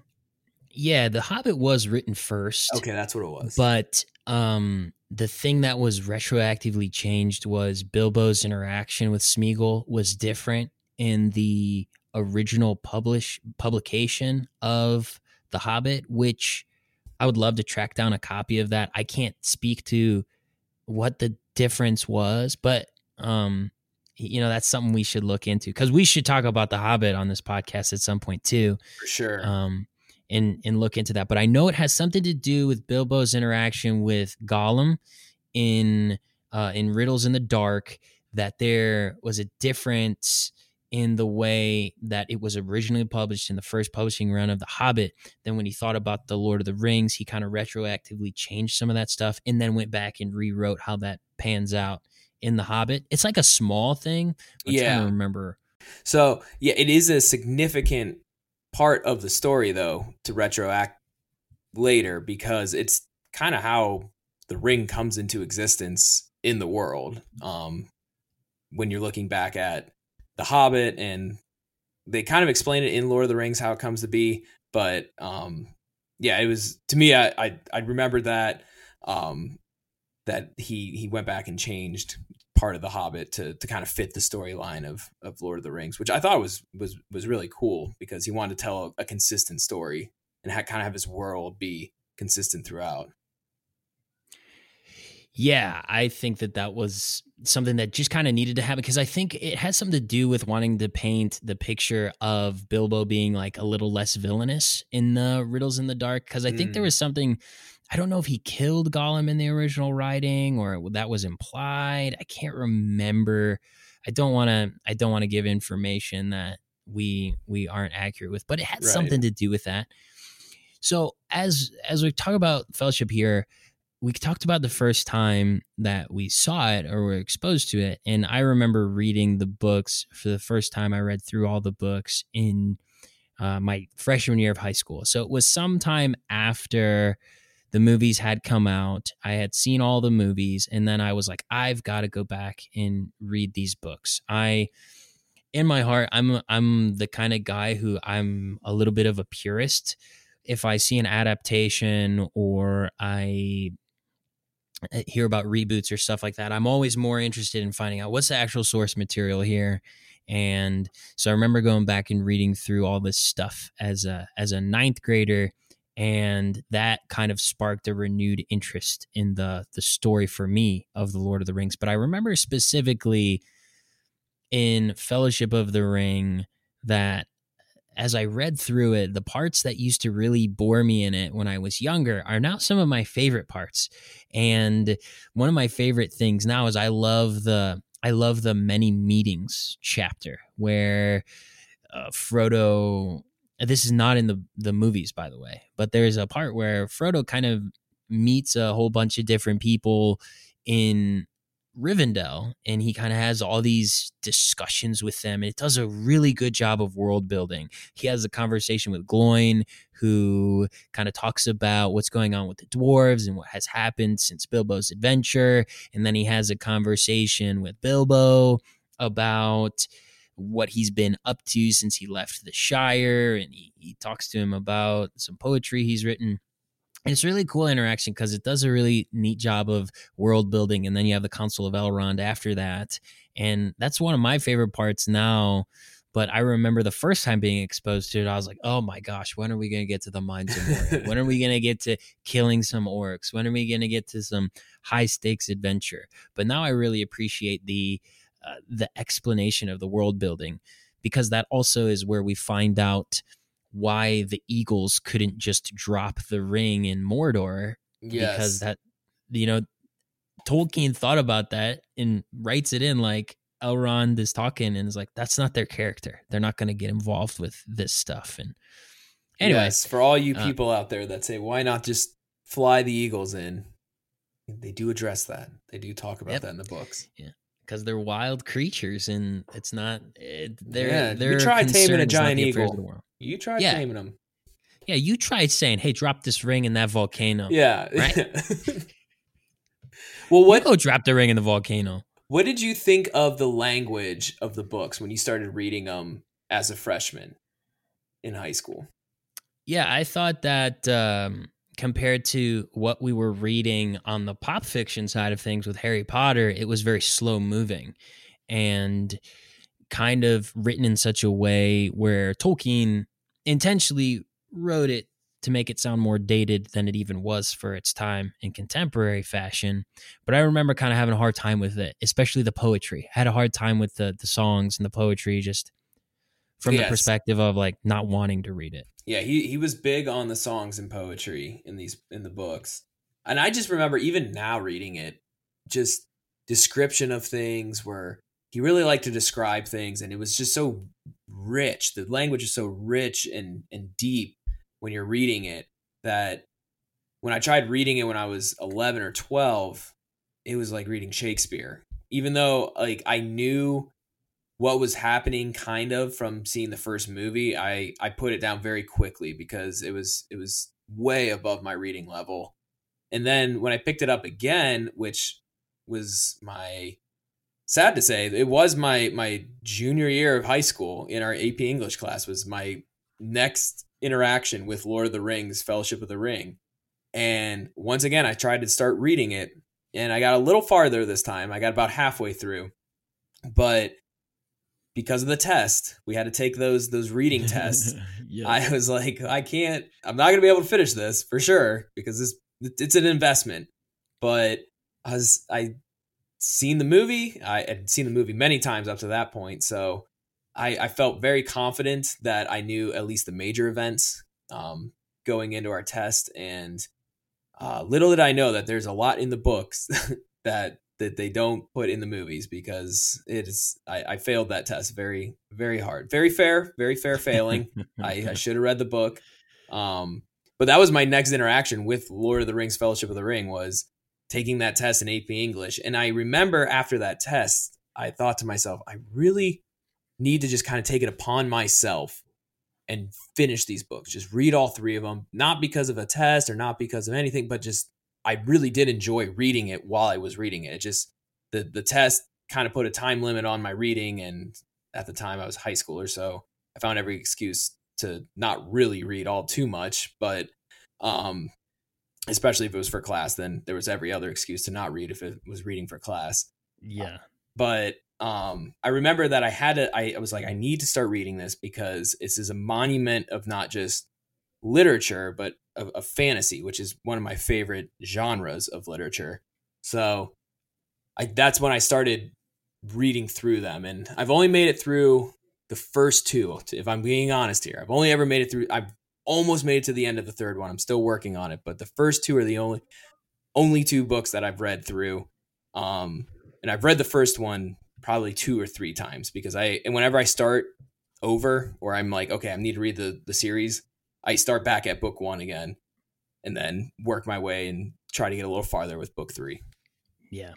Yeah, The Hobbit was written first. Okay, that's what it was. But um the thing that was retroactively changed was Bilbo's interaction with Smeagol was different in the original publish publication of The Hobbit, which I would love to track down a copy of that. I can't speak to what the difference was, but um you know that's something we should look into because we should talk about the Hobbit on this podcast at some point too. For sure. Um, and and look into that. But I know it has something to do with Bilbo's interaction with Gollum in uh, in Riddles in the Dark. That there was a difference in the way that it was originally published in the first publishing run of The Hobbit. Then, when he thought about The Lord of the Rings, he kind of retroactively changed some of that stuff and then went back and rewrote how that pans out in The Hobbit. It's like a small thing. I'm Yeah. trying to remember. So yeah, it is a significant part of the story though to retroact later because it's kind of how the ring comes into existence in the world. Um, when you're looking back at the Hobbit and they kind of explain it in Lord of the Rings how it comes to be, but um, yeah, it was to me. I I, I remembered that um, that he he went back and changed part of the Hobbit to to kind of fit the storyline of of Lord of the Rings, which I thought was was was really cool because he wanted to tell a, a consistent story and ha- kind of have his world be consistent throughout. Yeah, I think that that was something that just kind of needed to happen because I think it has something to do with wanting to paint the picture of Bilbo being like a little less villainous in the Riddles in the Dark. Because I think there Mm. was something, I don't know if he killed Gollum in the original writing or that was implied. I can't remember. I don't want to. I don't want to give information that we we aren't accurate with, but it had Right. something to do with that. So as as we talk about Fellowship here, we talked about the first time that we saw it or were exposed to it and i remember reading the books for the first time. I read through all the books in uh, my freshman year of high school. So it was sometime after the movies had come out. I had seen all the movies and then i was like i've got to go back and read these books. I in my heart i'm i'm the kind of guy who i'm a little bit of a purist. If i see an adaptation or i Eh, hear about reboots or stuff like that, I'm always more interested in finding out what's the actual source material here. And so I remember going back and reading through all this stuff as a as a ninth grader, and that kind of sparked a renewed interest in the the story for me of the Lord of the Rings. But I remember specifically in Fellowship of the Ring that as I read through it, the parts that used to really bore me in it when I was younger are now some of my favorite parts. And one of my favorite things now is I love the I love the many meetings chapter where uh, Frodo. This is not in the the movies, by the way, but there's a part where Frodo kind of meets a whole bunch of different people in Rivendell and he kind of has all these discussions with them. And it does a really good job of world building. He has a conversation with Gloin, who kind of talks about what's going on with the dwarves and what has happened since Bilbo's adventure. And then he has a conversation with Bilbo about what he's been up to since he left the Shire. And he, he talks to him about some poetry he's written. It's really cool interaction because it does a really neat job of world building. And then you have the Council of Elrond after that. And that's one of my favorite parts now. But I remember the first time being exposed to it, I was like, oh my gosh, when are we going to get to the Mines of Moria? when are we going to get to killing some orcs? When are we going to get to some high stakes adventure? But now I really appreciate the uh, the explanation of the world building because that also is where we find out why the Eagles couldn't just drop the ring in Mordor Yes. because that you know Tolkien thought about that and writes it in like Elrond is talking and is like that's not their character. They're not going to get involved with this stuff and anyway, Yes, for all you uh, people out there that say, why not just fly the Eagles in? They do address that. They do talk about Yep. that in the books. because they're wild creatures and it's not it, they're Yeah, they're try taming a giant eagle. Of the world. You tried Yeah. taming them. Yeah, you tried saying, "Hey, drop this ring in that volcano." Yeah. Right. well, What? what go drop the ring in the volcano. what did you think of the language of the books when you started reading them as a freshman in high school? Yeah, I thought that um, compared to what we were reading on the pop fiction side of things with Harry Potter, it was very slow moving and kind of written in such a way where Tolkien intentionally wrote it to make it sound more dated than it even was for its time in contemporary fashion. But I remember kind of having a hard time with it, especially the poetry. I had a hard time with the the songs and the poetry just from yes. the perspective of like not wanting to read it. Yeah, he he was big on the songs and poetry in these in the books. And I just remember even now reading it, just description of things where he really liked to describe things and it was just so rich. The language is so rich and and deep when you're reading it that when I tried reading it when I was 11 or 12, it was like reading Shakespeare. Even though like I knew what was happening kind of from seeing the first movie, I I put it down very quickly because it was it was way above my reading level. And then when I picked it up again, which was my sad to say, it was my my junior year of high school in our AP English class was my next interaction with Lord of the Rings, Fellowship of the Ring. And once again, I tried to start reading it and I got a little farther this time. I got about halfway through. But because of the test, we had to take those those reading tests. I was like, I can't I'm not going to be able to finish this for sure because this it's an investment. But I was I seen the movie. I had seen the movie many times up to that point, so I, I felt very confident that I knew at least the major events um, going into our test. And uh, little did I know that there's a lot in the books that that they don't put in the movies because it is I, I failed that test very very hard very fair very fair failing I, I should have read the book um, but that was my next interaction with Lord of the Rings Fellowship of the Ring was taking that test in AP English and I remember after that test I thought to myself I really need to just kind of take it upon myself and finish these books. Just read all three of them, not because of a test or not because of anything, but just I really did enjoy reading it while I was reading it. It just the the test kind of put a time limit on my reading and at the time I was high school or so. I found every excuse to not really read all too much, but um especially if it was for class, then there was every other excuse to not read if it was reading for class. Yeah. But um, I remember that I had to, I, I was like, I need to start reading this because this is a monument of not just literature, but of, of fantasy, which is one of my favorite genres of literature. So I, that's when I started reading through them. And I've only made it through the first two, if I'm being honest here. I've only ever made it through, I've almost made it to the end of the third one. I'm still working on it, but the first two are the only, only two books that I've read through. Um, and I've read the first one probably two or three times because I and whenever I start over or I'm like, okay, I need to read the the series, I start back at book one again and then work my way and try to get a little farther with book three. Yeah.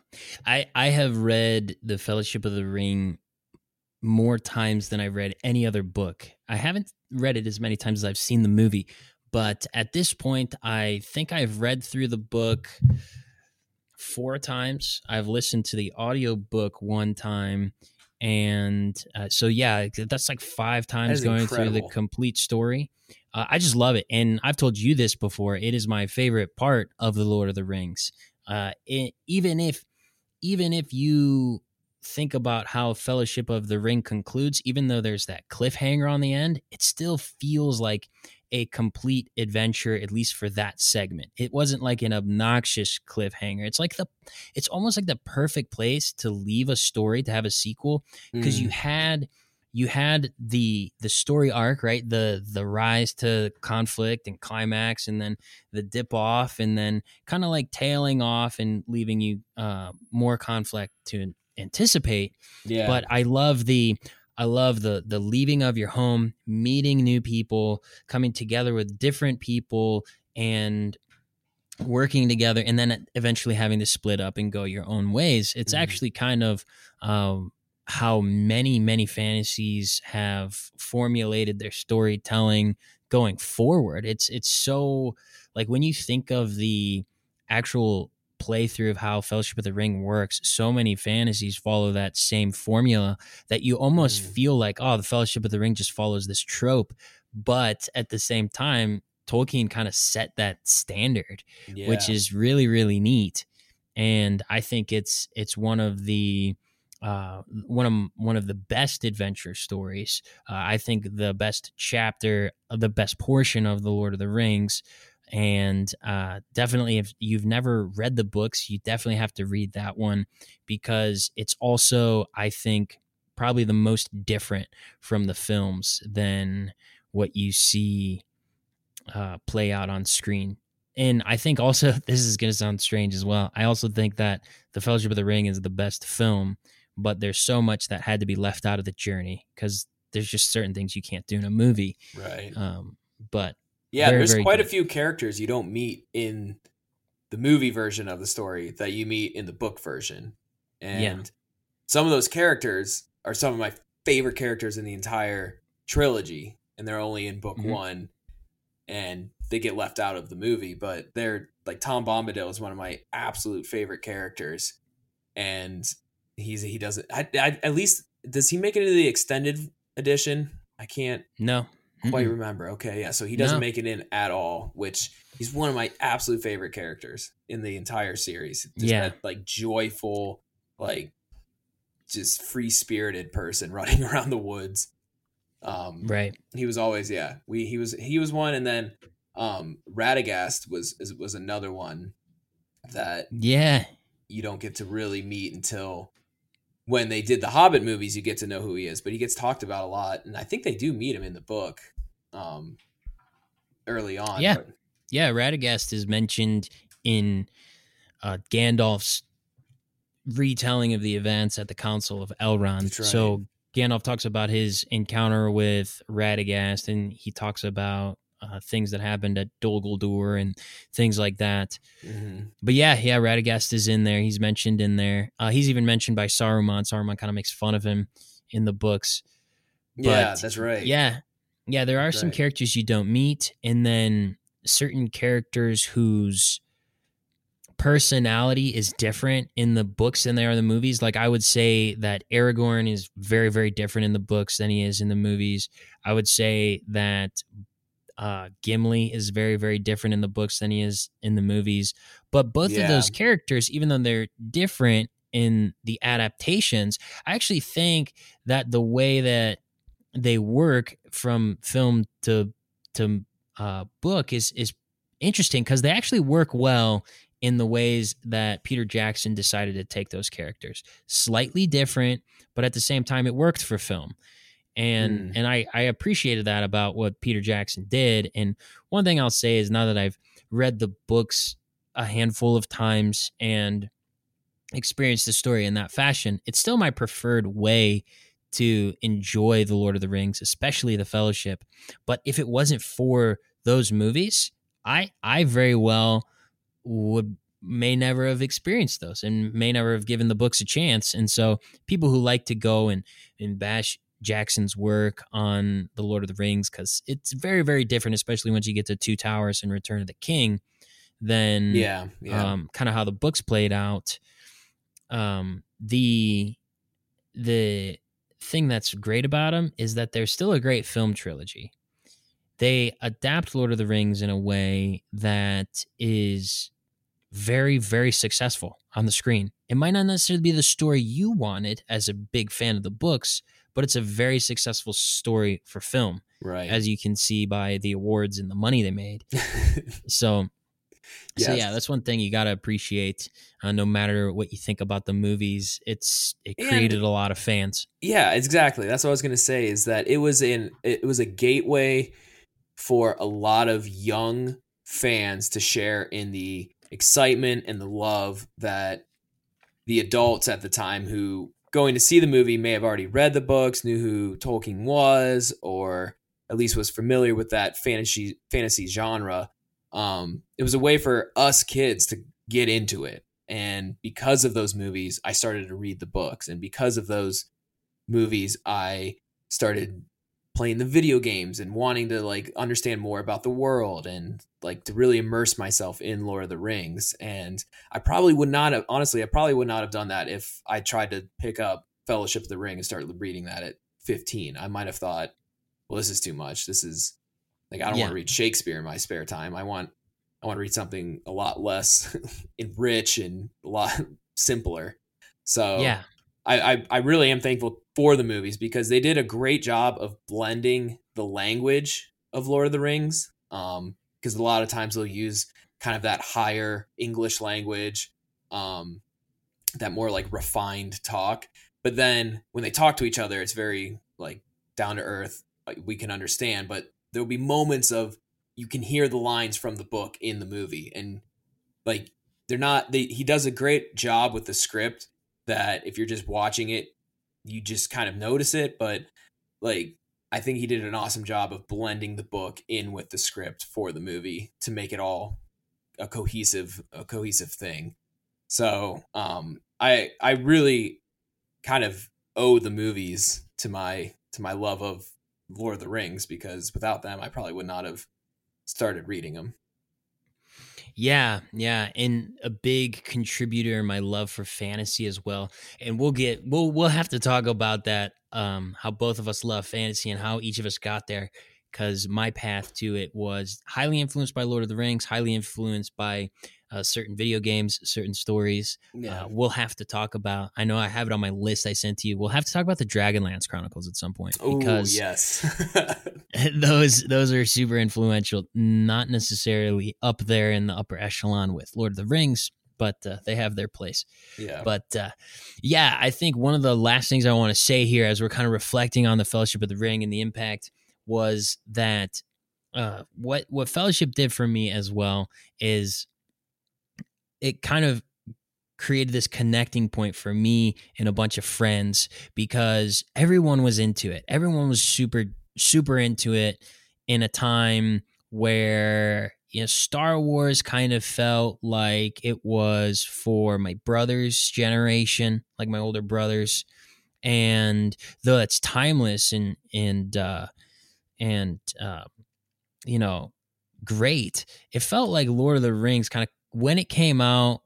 I I have read The Fellowship of the Ring more times than I've read any other book. I haven't read it as many times as I've seen the movie, but at this point I think I've read through the book four times. I've listened to the audiobook one time. And uh, so, yeah, that's like five times going incredible. through the complete story. Uh, I just love it. And I've told you this before. It is my favorite part of The Lord of the Rings. Uh, it, even if, even if you think about how Fellowship of the Ring concludes, even though there's that cliffhanger on the end, it still feels like a complete adventure, at least for that segment. It wasn't like an obnoxious cliffhanger. It's like the, it's almost like the perfect place to leave a story to have a sequel because mm. you had, you had the the story arc right the the rise to conflict and climax and then the dip off and then kind of like tailing off and leaving you uh more conflict to anticipate yeah but i love the I love the the leaving of your home, meeting new people, coming together with different people and working together and then eventually having to split up and go your own ways. It's mm-hmm. actually kind of um, how many many fantasies have formulated their storytelling going forward. It's it's so like when you think of the actual playthrough of how Fellowship of the Ring works, so many fantasies follow that same formula that you almost mm. feel like, oh, the Fellowship of the Ring just follows this trope. But at the same time, Tolkien kind of set that standard, yeah. which is really, really neat. And I think it's it's one of the uh, one of one of the best adventure stories. Uh, I think the best chapter, the best portion of the Lord of the Rings, and uh, definitely if you've never read the books, you definitely have to read that one because it's also, I think, probably the most different from the films than what you see uh, play out on screen. And I think also this is going to sound strange as well. I also think that The Fellowship of the Ring is the best film, but there's so much that had to be left out of the journey because there's just certain things you can't do in a movie. Right. Um, but yeah, very, there's very quite good. a few characters you don't meet in the movie version of the story that you meet in the book version. And Yeah. some of those characters are some of my favorite characters in the entire trilogy, and they're only in book Mhm. one, and they get left out of the movie. But they're like Tom Bombadil is one of my absolute favorite characters, and he's he doesn't I, I, at least does he make it into the extended edition? I can't no, quite Mm-mm. remember. Okay, yeah, so he doesn't No. make it in at all, which he's one of my absolute favorite characters in the entire series. Just Yeah. that like joyful, like just free spirited person running around the woods. Um, right. he was always yeah. We he was he was one, and then um, Radagast was is- was another one that Yeah, you don't get to really meet until when they did the Hobbit movies. You get to know who he is, but he gets talked about a lot, and I think they do meet him in the book um, early on. Yeah. but- yeah. Radagast is mentioned in uh, Gandalf's retelling of the events at the Council of Elrond. Right. So Gandalf talks about his encounter with Radagast, and he talks about uh, things that happened at Dol Guldur and things like that. Mhm. But yeah, yeah, Radagast is in there. He's mentioned in there. Uh, he's even mentioned by Saruman. Saruman kind of makes fun of him in the books. yeah, that's right. Yeah. Yeah, there are some characters you don't meet, and then certain characters whose personality is different in the books than they are in the movies. Like I would say that Aragorn is very, very different in the books than he is in the movies. I would say that uh, Gimli is very, very different in the books than he is in the movies. But both of those characters, even though they're different in the adaptations, I actually think that the way that they work from film to to uh, book is is interesting because they actually work well in the ways that Peter Jackson decided to take those characters. Slightly different, but at the same time, it worked for film. And Mm. and I, I appreciated that about what Peter Jackson did. And one thing I'll say is now that I've read the books a handful of times and experienced the story in that fashion, it's still my preferred way to enjoy the Lord of the Rings, especially the Fellowship. But if it wasn't for those movies, I I very well would may never have experienced those and may never have given the books a chance. And so people who like to go and, and bash Jackson's work on the Lord of the Rings, because it's very, very different, especially once you get to Two Towers and Return of the King, than yeah, yeah. um, kind of how the books played out. Um, the the thing that's great about them is that they're still a great film trilogy. They adapt Lord of the Rings in a way that is very, very successful on the screen. It might not necessarily be the story you wanted as a big fan of the books, but it's a very successful story for film, right. as you can see by the awards and the money they made. So, so yeah, that's one thing you got to appreciate. Uh, no matter what you think about the movies, it's it And- created a lot of fans. Yeah, exactly. That's what I was gonna say. Is that it was in it was a gateway for a lot of young fans to share in the excitement and the love that the adults at the time who going to see the movie may have already read the books, knew who Tolkien was, or at least was familiar with that fantasy fantasy genre. Um, it was a way for us kids to get into it. And because of those movies, I started to read the books. And because of those movies, I started playing the video games and wanting to like understand more about the world and like to really immerse myself in Lord of the Rings. And I probably would not have honestly, I probably would not have done that if I tried to pick up Fellowship of the Ring and start reading that at 15. I might have thought, well, this is too much. This is like I don't Yeah. want to read Shakespeare in my spare time. I want I want to read something a lot less rich and a lot simpler. So yeah, I, I, I really am thankful for the movies because they did a great job of blending the language of Lord of the Rings. Um, because a lot of times they'll use kind of that higher English language, um, that more like refined talk. But then when they talk to each other, it's very like down to earth. Like, we can understand, but there'll be moments of you can hear the lines from the book in the movie, and like they're not. They, he does a great job with the script. That if you're just watching it, you just kind of notice it, but like I think he did an awesome job of blending the book in with the script for the movie to make it all a cohesive a cohesive thing. So um, I I really kind of owe the movies to my to my love of Lord of the Rings because without them I probably would not have started reading them. Yeah, yeah, and a big contributor in my love for fantasy as well. And we'll get we'll we'll have to talk about that um how both of us love fantasy and how each of us got there cuz my path to it was highly influenced by Lord of the Rings, highly influenced by uh, certain video games, certain stories. Yeah. Uh, we'll have to talk about. I know I have it on my list I sent to you. We'll have to talk about the Dragonlance Chronicles at some point because Ooh, yes, those those are super influential. Not necessarily up there in the upper echelon with Lord of the Rings, but uh, they have their place. Yeah. But uh, yeah, I think one of the last things I want to say here, as we're kind of reflecting on the Fellowship of the Ring and the impact, was that uh, what what Fellowship did for me as well is it kind of created this connecting point for me and a bunch of friends because everyone was into it. Everyone was super super into it in a time where you know Star Wars kind of felt like it was for my brother's generation, like my older brothers. And though it's timeless and and uh and uh you know great, it felt like Lord of the Rings kind of when it came out,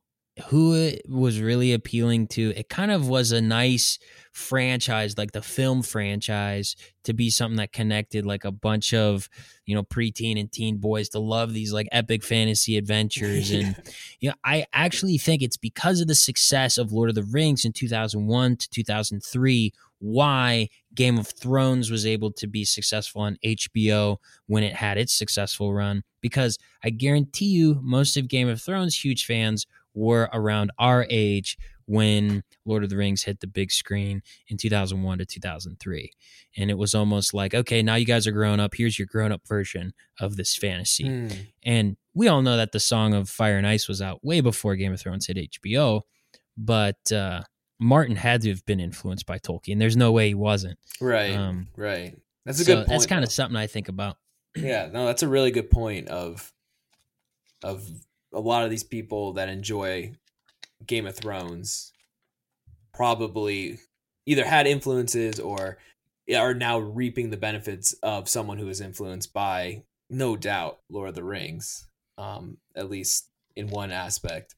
who it was really appealing to, it kind of was a nice franchise, like the film franchise, to be something that connected like a bunch of, you know, preteen and teen boys to love these like epic fantasy adventures. And, you know, I actually think it's because of the success of Lord of the Rings in 2001 to 2003 why Game of Thrones was able to be successful on HBO when it had its successful run. Because I guarantee you, most of Game of Thrones huge fans were around our age when Lord of the Rings hit the big screen in 2001 to 2003. And it was almost like, okay, now you guys are grown up. Here's your grown up version of this fantasy. Mm. And we all know that the Song of Fire and Ice was out way before Game of Thrones hit HBO. But, uh, Martin had to have been influenced by Tolkien. There's no way he wasn't. Right. Um, right. That's a so good point. That's kind of something I think about. Yeah, no, that's a really good point of of a lot of these people that enjoy Game of Thrones probably either had influences or are now reaping the benefits of someone who is influenced by no doubt Lord of the Rings, um, at least in one aspect.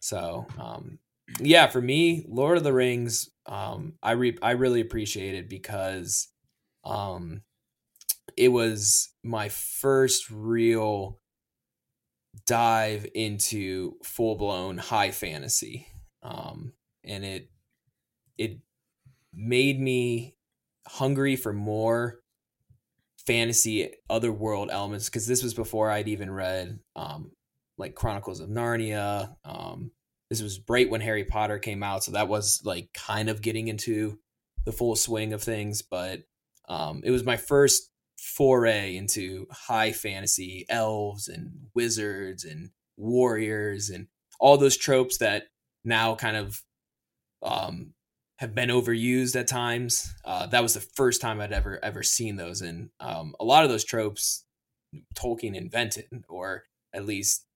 So um, yeah, for me, Lord of the Rings, um, I re- I really appreciate it because um, it was my first real dive into full blown high fantasy, um, and it it made me hungry for more fantasy otherworld elements because this was before I'd even read um, like Chronicles of Narnia, um, this was right when Harry Potter came out, so that was like kind of getting into the full swing of things. But um, it was my first foray into high fantasy elves and wizards and warriors and all those tropes that now kind of um, have been overused at times. Uh, that was the first time I'd ever ever seen those, and um, a lot of those tropes Tolkien invented, or at least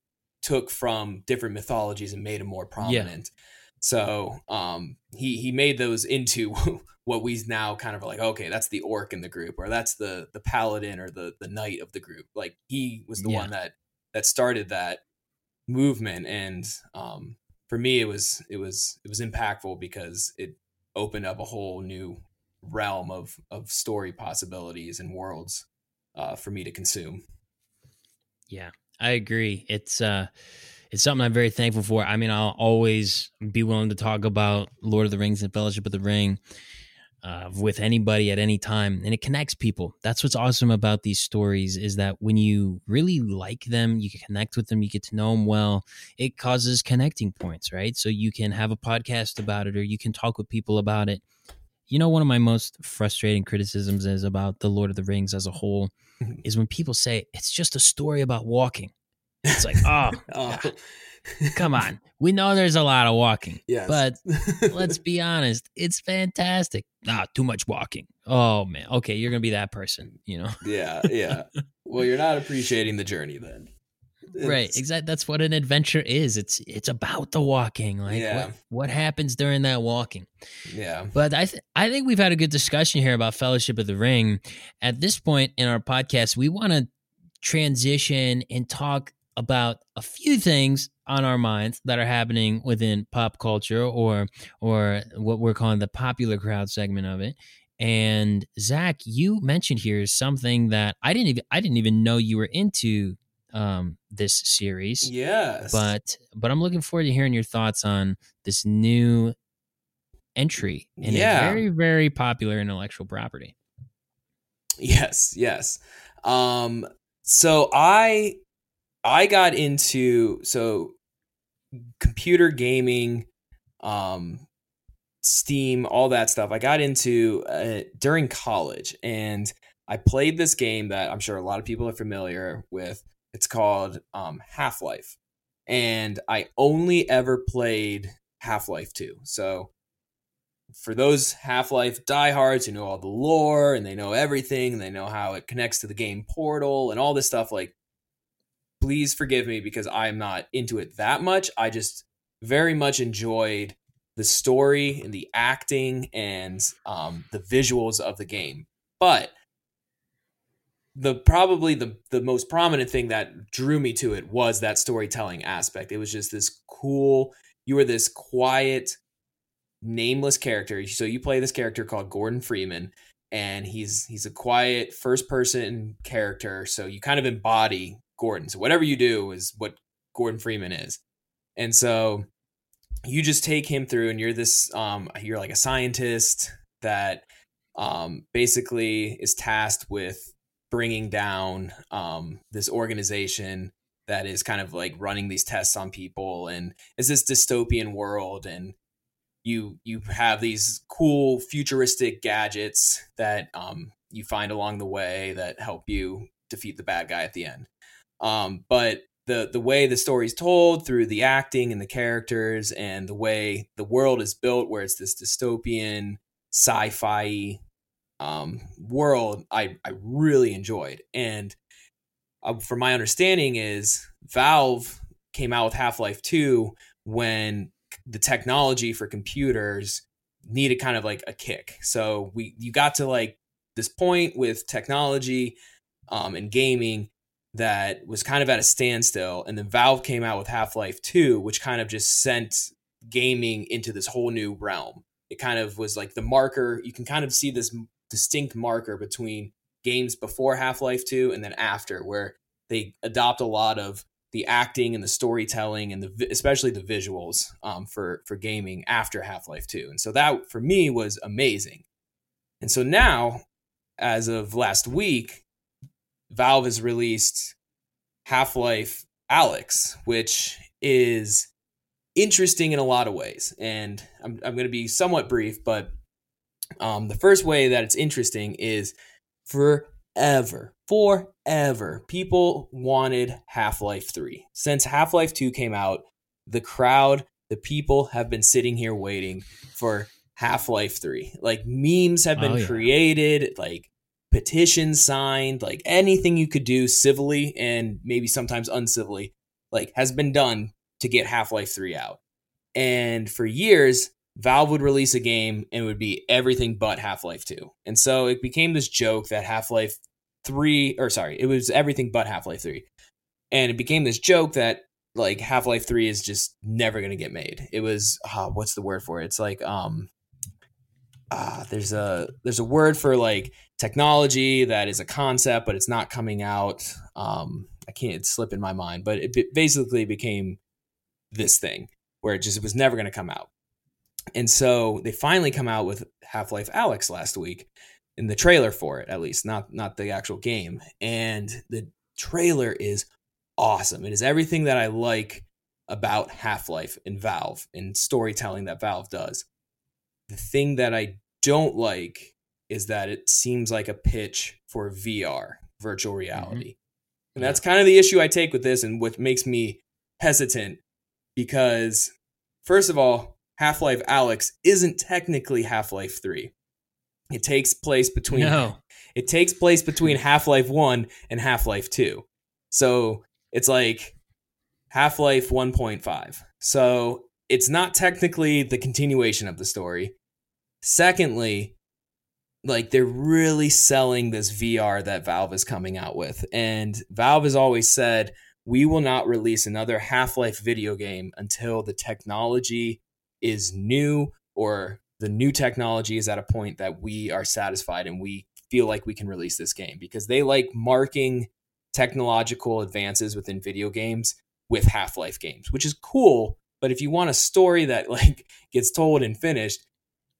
took from different mythologies and made them more prominent. Yeah. So um, he he made those into what we now kind of like. Okay, that's the orc in the group, or that's the the paladin or the the knight of the group. Like he was the yeah. one that that started that movement, and um, for me, it was it was it was impactful because it opened up a whole new realm of of story possibilities and worlds uh, for me to consume. Yeah, I agree. It's uh it's something I'm very thankful for. I mean, I'll always be willing to talk about Lord of the Rings and Fellowship of the Ring uh, with anybody at any time, and it connects people. That's what's awesome about these stories is that when you really like them, you can connect with them, you get to know them well. It causes connecting points, right? So you can have a podcast about it, or you can talk with people about it. You know, one of my most frustrating criticisms is about the Lord of the Rings as a whole. is when people say it's just a story about walking. It's like, oh, oh. come on. We know there's a lot of walking. Yes. But let's be honest, it's fantastic. Ah, too much walking. Oh man. Okay, you're gonna be that person, you know? yeah, yeah. Well, you're not appreciating the journey then. It's, right, exactly. That's what an adventure is. It's it's about the walking. Like yeah. what, what happens during that walking. Yeah. But I th- I think we've had a good discussion here about Fellowship of the Ring. At this point in our podcast, we want to transition and talk about a few things on our minds that are happening within pop culture or or what we're calling the popular crowd segment of it. And Zach, you mentioned here something that I didn't even I didn't even know you were into um, this series. Yes, but but I'm looking forward to hearing your thoughts on this new entry in yeah. a very very popular intellectual property. Yes, yes. Um, so I I got into so computer gaming, um, Steam, all that stuff. I got into uh, during college, and I played this game that I'm sure a lot of people are familiar with. It's called um, Half Life, and I only ever played Half Life Two. So for those Half Life diehards who know all the lore and they know everything, and they know how it connects to the game Portal and all this stuff, like please forgive me because I'm not into it that much. I just very much enjoyed the story and the acting and um, the visuals of the game. But the probably the the most prominent thing that drew me to it was that storytelling aspect. It was just this cool. You were this quiet, nameless character. So you play this character called Gordon Freeman, and he's he's a quiet first person character. So you kind of embody Gordon. So whatever you do is what Gordon Freeman is. And so you just take him through and you're this um you're like a scientist that um basically is tasked with bringing down um this organization that is kind of like running these tests on people and is this dystopian world and you you have these cool futuristic gadgets that um you find along the way that help you defeat the bad guy at the end. Um, but the the way the story is told through the acting and the characters and the way the world is built, where it's this dystopian sci-fi um, world, I I really enjoyed. And uh, from my understanding, is Valve came out with Half Life Two when the technology for computers needed kind of like a kick. So we you got to like this point with technology um, and gaming that was kind of at a standstill. And then Valve came out with Half Life 2, which kind of just sent gaming into this whole new realm. It kind of was like the marker. You can kind of see this distinct marker between games before Half Life 2 and then after, where they adopt a lot of the acting and the storytelling and the especially the visuals um, for for gaming after Half Life 2. And so that for me was amazing. And so now, as of last week, Valve has released Half Life Alyx, which is interesting in a lot of ways. And I'm, I'm going to be somewhat brief, but um, the first way that it's interesting is forever, forever, people wanted Half Life 3. Since Half Life 2 came out, the crowd, the people have been sitting here waiting for Half Life 3. Like memes have been oh, yeah. created, like petitions signed, like anything you could do civilly and maybe sometimes uncivilly, like has been done to get Half Life 3 out. And for years, Valve would release a game and it would be everything but Half Life 2. And so it became this joke that Half Life 3, or sorry, it was everything but Half Life 3. And it became this joke that like Half Life 3 is just never going to get made. It was, uh, what's the word for it? It's like, um, uh, there's a there's a word for like technology that is a concept, but it's not coming out. Um, I can't slip in my mind, but it basically became this thing where it just was never going to come out. And so they finally come out with Half-Life Alyx last week in the trailer for it at least, not not the actual game. And the trailer is awesome. It is everything that I like about Half-Life and Valve and storytelling that Valve does. The thing that I don't like is that it seems like a pitch for VR, virtual mm-hmm. reality. Mm-hmm. And that's kind of the issue I take with this and what makes me hesitant because first of all, Half-Life Alyx isn't technically Half-Life 3. It takes place between no. it takes place between Half-Life 1 and Half-Life 2. So, it's like Half-Life 1.5. So, it's not technically the continuation of the story. Secondly, like they're really selling this VR that Valve is coming out with. And Valve has always said, we will not release another Half Life video game until the technology is new or the new technology is at a point that we are satisfied and we feel like we can release this game because they like marking technological advances within video games with Half Life games, which is cool. But if you want a story that like gets told and finished,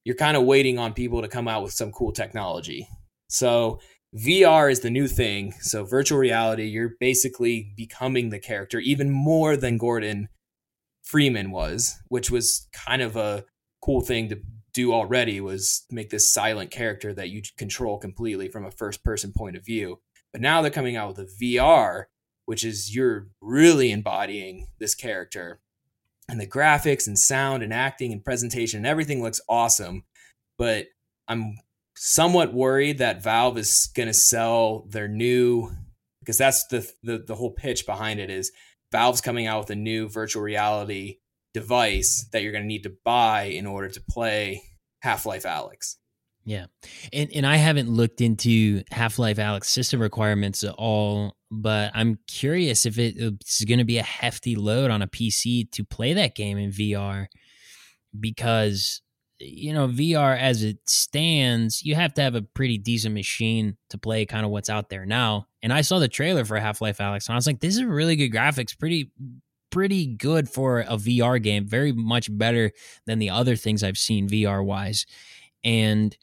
you're kind of waiting on people to come out with some cool technology. So VR is the new thing. So virtual reality, you're basically becoming the character even more than Gordon Freeman was, which was kind of a cool thing to do already was make this silent character that you control completely from a first person point of view. But now they're coming out with a VR, which is you're really embodying this character and the graphics and sound and acting and presentation and everything looks awesome. But I'm somewhat worried that Valve is going to sell their new because that's the, the the whole pitch behind it is Valve's coming out with a new virtual reality device that you're going to need to buy in order to play Half-Life Alyx. Yeah. And and I haven't looked into Half-Life Alyx system requirements at all, but I'm curious if it, uh, it's going to be a hefty load on a PC to play that game in VR because you know, VR as it stands, you have to have a pretty decent machine to play kind of what's out there now. And I saw the trailer for Half-Life Alyx and I was like, this is really good graphics, pretty pretty good for a VR game, very much better than the other things I've seen VR wise. And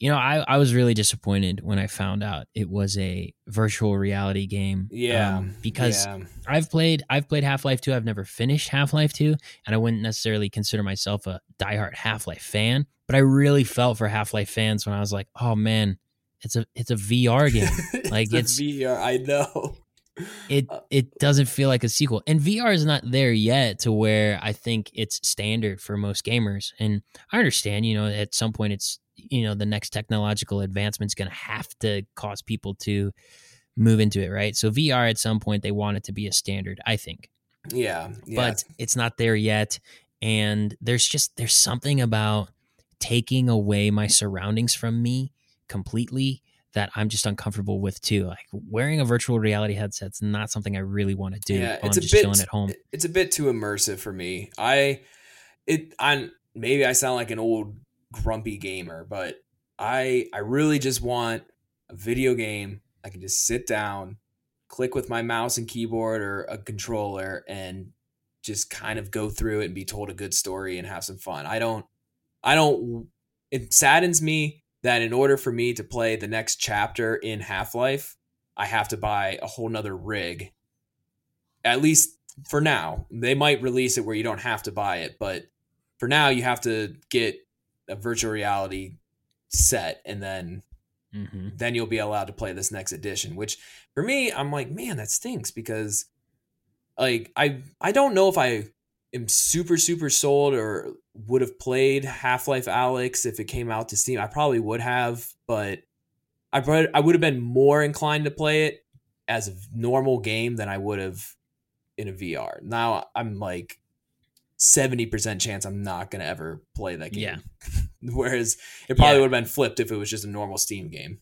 you know, I, I was really disappointed when I found out it was a virtual reality game. Yeah, um, because yeah. I've played I've played Half Life Two. I've never finished Half Life Two, and I wouldn't necessarily consider myself a diehard Half Life fan. But I really felt for Half Life fans when I was like, oh man, it's a it's a VR game. like it's VR. I know. It uh, it doesn't feel like a sequel, and VR is not there yet to where I think it's standard for most gamers. And I understand, you know, at some point it's you know the next technological advancement is going to have to cause people to move into it, right? So VR at some point they want it to be a standard, I think. Yeah, yeah. But it's not there yet and there's just there's something about taking away my surroundings from me completely that I'm just uncomfortable with too. Like wearing a virtual reality headset's not something I really want to do. Yeah, it's a bit, at home. It's a bit too immersive for me. I it I'm maybe I sound like an old grumpy gamer, but I I really just want a video game I can just sit down, click with my mouse and keyboard or a controller and just kind of go through it and be told a good story and have some fun. I don't I don't it saddens me that in order for me to play the next chapter in Half-Life, I have to buy a whole nother rig. At least for now. They might release it where you don't have to buy it, but for now you have to get a virtual reality set and then mm-hmm. then you'll be allowed to play this next edition which for me i'm like man that stinks because like i i don't know if i am super super sold or would have played half-life alyx if it came out to steam i probably would have but i i would have been more inclined to play it as a normal game than i would have in a vr now i'm like 70% chance I'm not going to ever play that game. Yeah. Whereas it probably yeah. would have been flipped if it was just a normal Steam game.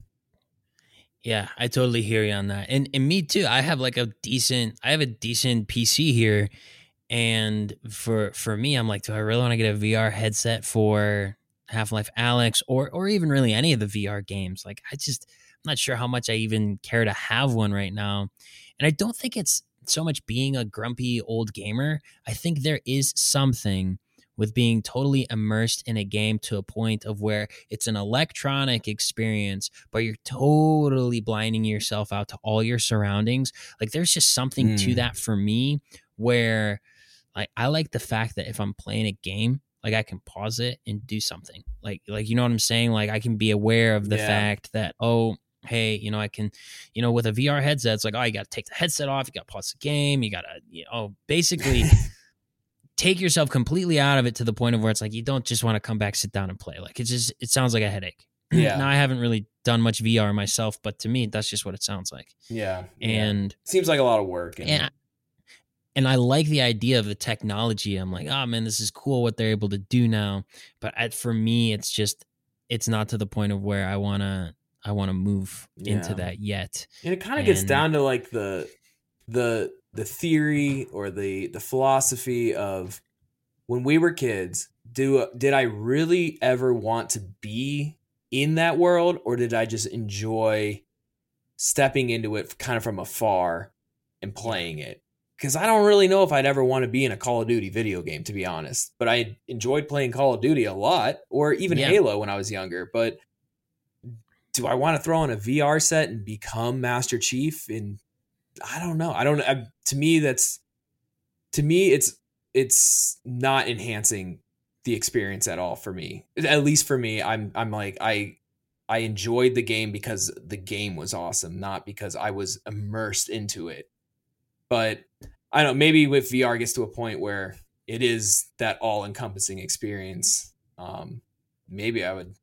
Yeah, I totally hear you on that. And and me too. I have like a decent I have a decent PC here and for for me I'm like do I really want to get a VR headset for Half-Life Alyx or or even really any of the VR games? Like I just I'm not sure how much I even care to have one right now. And I don't think it's so much being a grumpy old gamer, I think there is something with being totally immersed in a game to a point of where it's an electronic experience, but you're totally blinding yourself out to all your surroundings. Like there's just something mm. to that for me where like I like the fact that if I'm playing a game, like I can pause it and do something. Like like you know what I'm saying? Like I can be aware of the yeah. fact that oh hey, you know, I can, you know, with a VR headset, it's like, oh, you got to take the headset off, you got to pause the game, you got to, you know, basically take yourself completely out of it to the point of where it's like you don't just want to come back, sit down, and play. Like it just it sounds like a headache. Yeah. now I haven't really done much VR myself, but to me, that's just what it sounds like. Yeah. And yeah. seems like a lot of work. And, and and I like the idea of the technology. I'm like, oh man, this is cool what they're able to do now. But at, for me, it's just it's not to the point of where I wanna I wanna move yeah. into that yet. And it kind of gets down to like the the the theory or the the philosophy of when we were kids do did i really ever want to be in that world or did i just enjoy stepping into it kind of from afar and playing it because i don't really know if i'd ever want to be in a call of duty video game to be honest but i enjoyed playing call of duty a lot or even yeah. halo when i was younger but do i want to throw on a vr set and become master chief And I don't know. I don't. I, to me, that's to me, it's it's not enhancing the experience at all for me. At least for me, I'm I'm like I I enjoyed the game because the game was awesome, not because I was immersed into it. But I don't. Maybe with VR gets to a point where it is that all encompassing experience. Um, maybe I would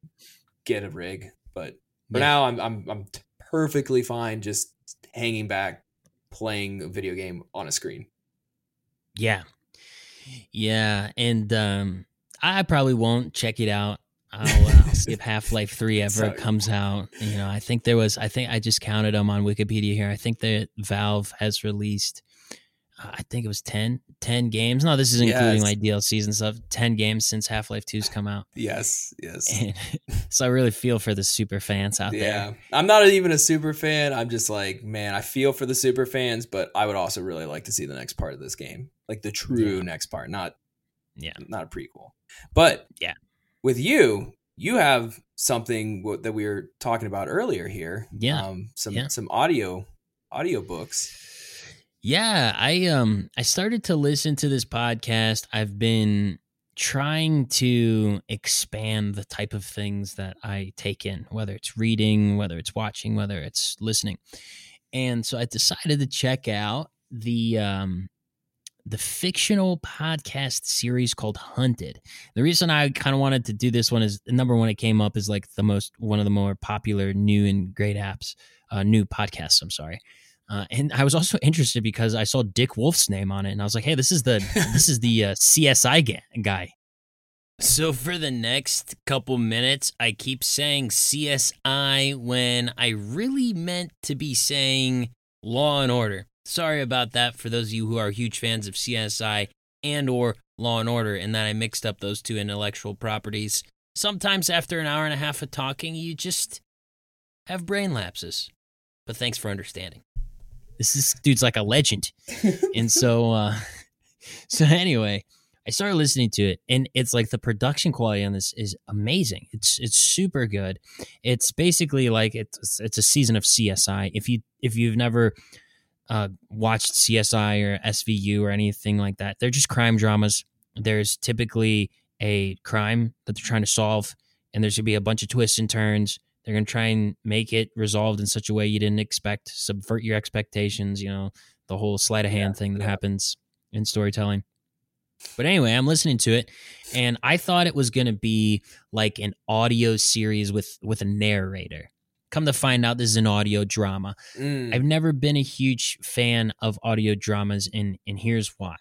get a rig, but for yeah. now I'm I'm I'm perfectly fine just hanging back, playing a video game on a screen. Yeah. Yeah. And um, I probably won't check it out. I'll, uh, I'll if Half Life 3 ever Sorry. comes out. You know, I think there was, I think I just counted them on Wikipedia here. I think that Valve has released I think it was 10, 10 games. No, this is including yes. like DLCs and stuff. 10 games since Half Life 2's come out. Yes, yes. And, so I really feel for the super fans out yeah. there. Yeah. I'm not even a super fan. I'm just like, man, I feel for the super fans, but I would also really like to see the next part of this game. Like the true yeah. next part, not yeah, not a prequel. But yeah. With you, you have something that we were talking about earlier here. Yeah. Um, some yeah. some audio audio books yeah, I um I started to listen to this podcast. I've been trying to expand the type of things that I take in, whether it's reading, whether it's watching, whether it's listening. And so I decided to check out the um the fictional podcast series called Hunted. The reason I kind of wanted to do this one is the number one, it came up as like the most one of the more popular new and great apps, uh, new podcasts. I'm sorry. Uh, and I was also interested because I saw Dick Wolf's name on it, and I was like, "Hey, this is the this is the uh, CSI guy." So for the next couple minutes, I keep saying CSI when I really meant to be saying Law and Order. Sorry about that for those of you who are huge fans of CSI and or Law and Order, and that I mixed up those two intellectual properties. Sometimes after an hour and a half of talking, you just have brain lapses. But thanks for understanding this is, dude's like a legend. and so, uh, so anyway, I started listening to it, and it's like the production quality on this is amazing. It's it's super good. It's basically like it's it's a season of CSI. If you if you've never uh, watched CSI or SVU or anything like that, they're just crime dramas. There's typically a crime that they're trying to solve, and there's gonna be a bunch of twists and turns. They're going to try and make it resolved in such a way you didn't expect, subvert your expectations, you know, the whole sleight of hand yeah, thing that yeah. happens in storytelling. But anyway, I'm listening to it and I thought it was going to be like an audio series with with a narrator. Come to find out this is an audio drama. Mm. I've never been a huge fan of audio dramas and and here's why.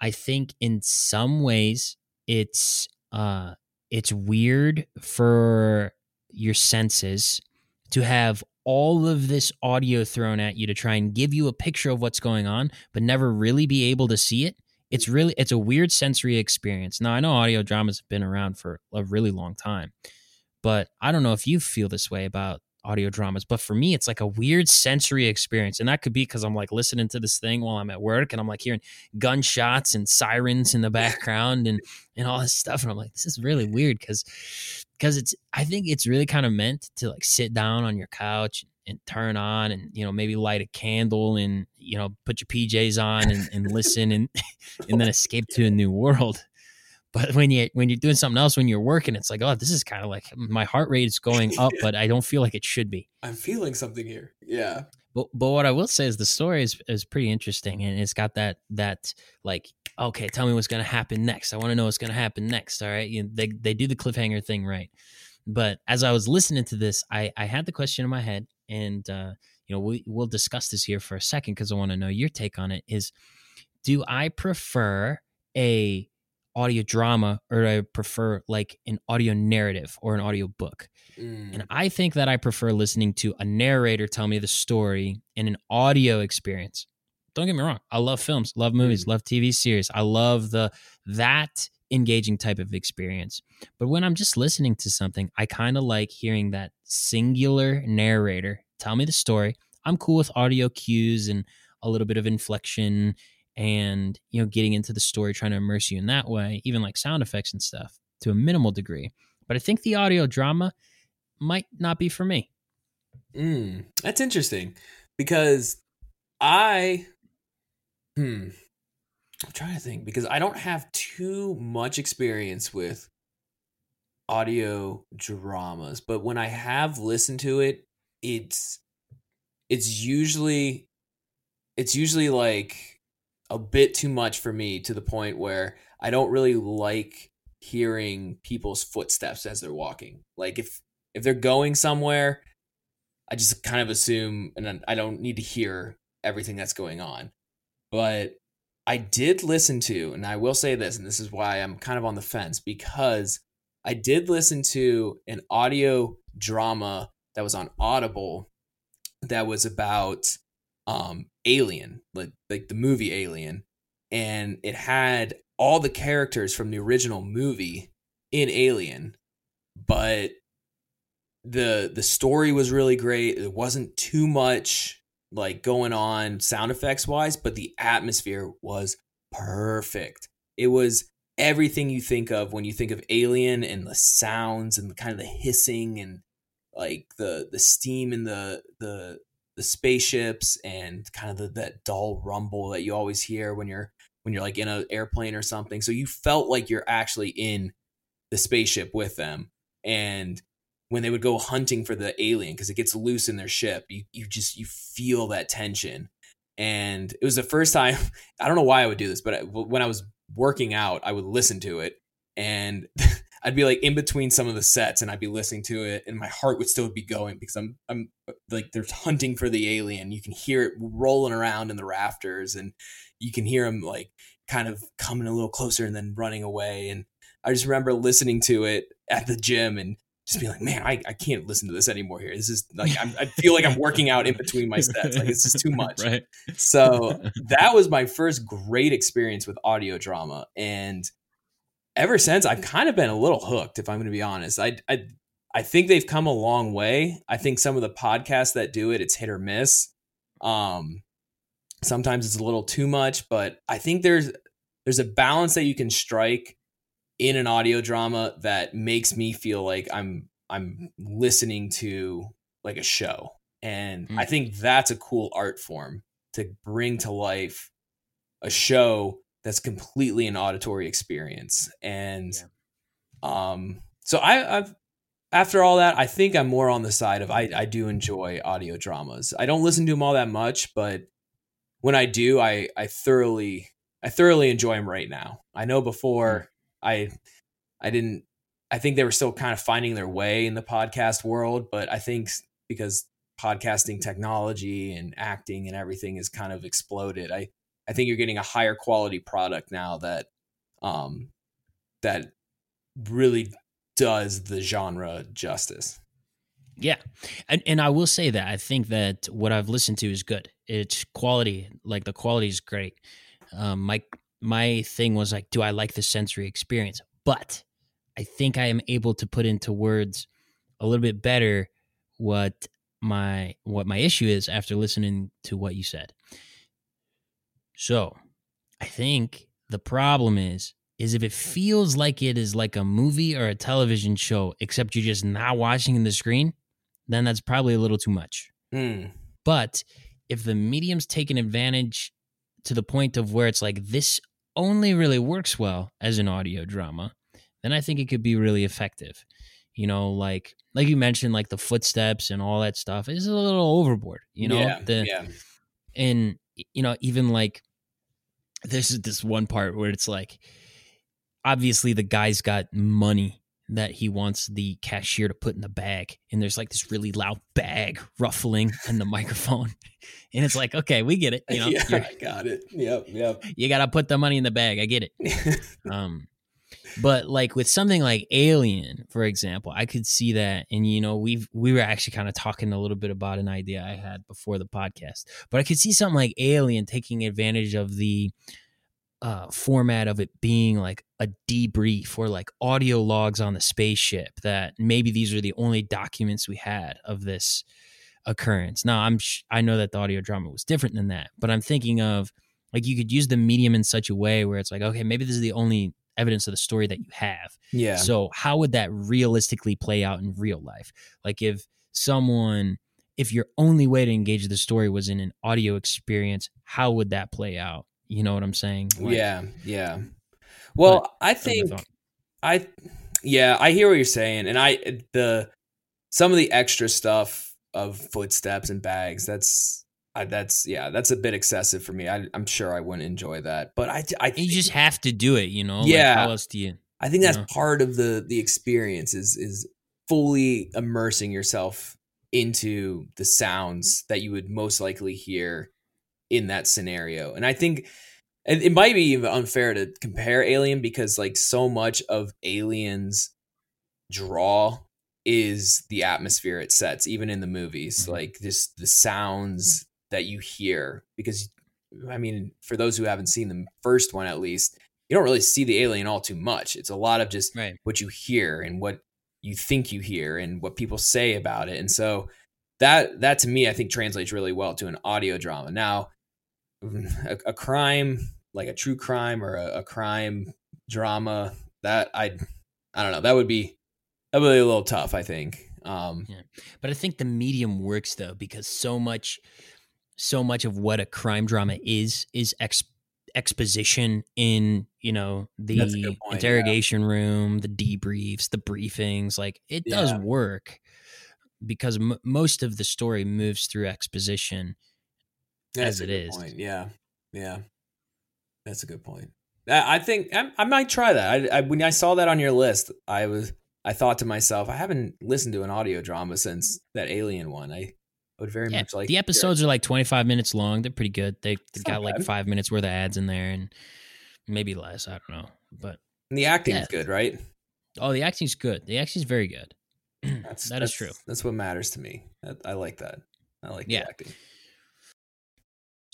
I think in some ways it's uh it's weird for your senses to have all of this audio thrown at you to try and give you a picture of what's going on but never really be able to see it. It's really it's a weird sensory experience. Now i know audio dramas have been around for a really long time but i don't know if you feel this way about audio dramas. But for me, it's like a weird sensory experience. And that could be because I'm like listening to this thing while I'm at work and I'm like hearing gunshots and sirens in the background and, and all this stuff. And I'm like, this is really weird because because it's I think it's really kind of meant to like sit down on your couch and turn on and you know maybe light a candle and you know put your PJs on and, and listen and and then escape to a new world. But when you when you're doing something else when you're working, it's like, oh, this is kind of like my heart rate is going up, but I don't feel like it should be. I'm feeling something here. Yeah. But but what I will say is the story is is pretty interesting and it's got that that like okay, tell me what's gonna happen next. I want to know what's gonna happen next. All right, you know, they they do the cliffhanger thing right. But as I was listening to this, I I had the question in my head, and uh, you know we we'll discuss this here for a second because I want to know your take on it. Is do I prefer a audio drama or do I prefer like an audio narrative or an audio book. Mm. And I think that I prefer listening to a narrator tell me the story in an audio experience. Don't get me wrong. I love films, love movies, mm. love TV series. I love the that engaging type of experience. But when I'm just listening to something, I kind of like hearing that singular narrator tell me the story. I'm cool with audio cues and a little bit of inflection and you know getting into the story trying to immerse you in that way even like sound effects and stuff to a minimal degree. But i think the audio drama might not be for me. Mm, that's interesting because i hmm i'm trying to think because i don't have too much experience with audio dramas but when i have listened to it it's it's usually it's usually like a bit too much for me to the point where I don't really like hearing people's footsteps as they're walking. Like if if they're going somewhere, I just kind of assume and I don't need to hear everything that's going on. But I did listen to, and I will say this, and this is why I'm kind of on the fence because I did listen to an audio drama that was on Audible that was about um Alien, like like the movie Alien, and it had all the characters from the original movie in Alien, but the the story was really great. It wasn't too much like going on sound effects wise, but the atmosphere was perfect. It was everything you think of when you think of Alien and the sounds and the kind of the hissing and like the the steam and the the the spaceships and kind of the, that dull rumble that you always hear when you're when you're like in an airplane or something. So you felt like you're actually in the spaceship with them. And when they would go hunting for the alien because it gets loose in their ship, you you just you feel that tension. And it was the first time I don't know why I would do this, but when I was working out, I would listen to it and I'd be like in between some of the sets and I'd be listening to it and my heart would still be going because I'm I'm like they're hunting for the alien. You can hear it rolling around in the rafters and you can hear him like kind of coming a little closer and then running away. And I just remember listening to it at the gym and just be like, man, I, I can't listen to this anymore here. This is like, I'm, i feel like I'm working out in between my sets. Like, it's just too much. Right. So that was my first great experience with audio drama. And ever since I've kind of been a little hooked, if I'm going to be honest. I, I, I think they've come a long way. I think some of the podcasts that do it, it's hit or miss. Um, sometimes it's a little too much, but I think there's there's a balance that you can strike in an audio drama that makes me feel like I'm I'm listening to like a show. And mm. I think that's a cool art form to bring to life a show that's completely an auditory experience. And yeah. um so I I've after all that, I think I'm more on the side of I, I do enjoy audio dramas. I don't listen to them all that much, but when I do, I I thoroughly I thoroughly enjoy them right now. I know before mm. I I didn't I think they were still kind of finding their way in the podcast world, but I think because podcasting technology and acting and everything has kind of exploded, I I think you're getting a higher quality product now that um, that really does the genre justice. Yeah. And and I will say that I think that what I've listened to is good. It's quality, like the quality is great. Um my my thing was like do I like the sensory experience? But I think I am able to put into words a little bit better what my what my issue is after listening to what you said. So, I think the problem is is if it feels like it is like a movie or a television show except you're just not watching the screen, then that's probably a little too much. Mm. But if the medium's taken advantage to the point of where it's like this only really works well as an audio drama, then I think it could be really effective. You know, like like you mentioned, like the footsteps and all that stuff is a little overboard. You know, yeah, the yeah. and you know even like this is this one part where it's like obviously the guy's got money that he wants the cashier to put in the bag and there's like this really loud bag ruffling in the microphone and it's like okay we get it you know yeah, I got it. Yep, yep. you gotta put the money in the bag i get it um but like with something like alien for example i could see that and you know we've we were actually kind of talking a little bit about an idea i had before the podcast but i could see something like alien taking advantage of the uh format of it being like a debrief or like audio logs on the spaceship that maybe these are the only documents we had of this occurrence. Now i'm sh- i know that the audio drama was different than that but i'm thinking of like you could use the medium in such a way where it's like okay maybe this is the only evidence of the story that you have yeah. so how would that realistically play out in real life like if someone if your only way to engage the story was in an audio experience how would that play out you know what i'm saying Like, yeah, yeah. Well, I think. I yeah, I hear what you're saying, and I the some of the extra stuff of footsteps and bags. That's I, that's yeah, that's a bit excessive for me. I, I'm sure I wouldn't enjoy that, but I I you just have to do it you know Like, Yeah. how else do you I think that's Yeah. part of the the experience is is fully immersing yourself into the sounds that you would most likely hear in that scenario. And I think and it might be even unfair to compare Alien because like so much of Aliens draw is the atmosphere it sets even in the movies Mhm. like just the sounds that you hear because I mean for those who haven't seen the first one at least you don't really see the alien all too much it's a lot of just right what you hear and what you think you hear and what people say about it. And so that that to me I think translates really well to an audio drama. Now a, a crime like a true crime or a, a crime drama that I I don't know that would be that would be a little tough I think. Um, But I think the medium works though because so much, so much of what a crime drama is is ex- exposition in you know the point, yeah. interrogation room, the debriefs, the briefings. Like it does work because m- most of the story moves through exposition. That's as it is. Point. Yeah, yeah, that's a good point. I, I think I, I might try that. I, I, when I saw that on your list, I was I thought to myself, I haven't listened to an audio drama since that Alien one. I would very Yeah, much like the to hear it. episodes are like twenty five minutes long. They're pretty good. They got like five minutes worth of ads in there and maybe less. I don't know, but And the acting's Yeah. good, right? oh, the acting's good. The acting's very good. That's That is that's- true. That's what matters to me. I, I like that. I like Yeah. the acting.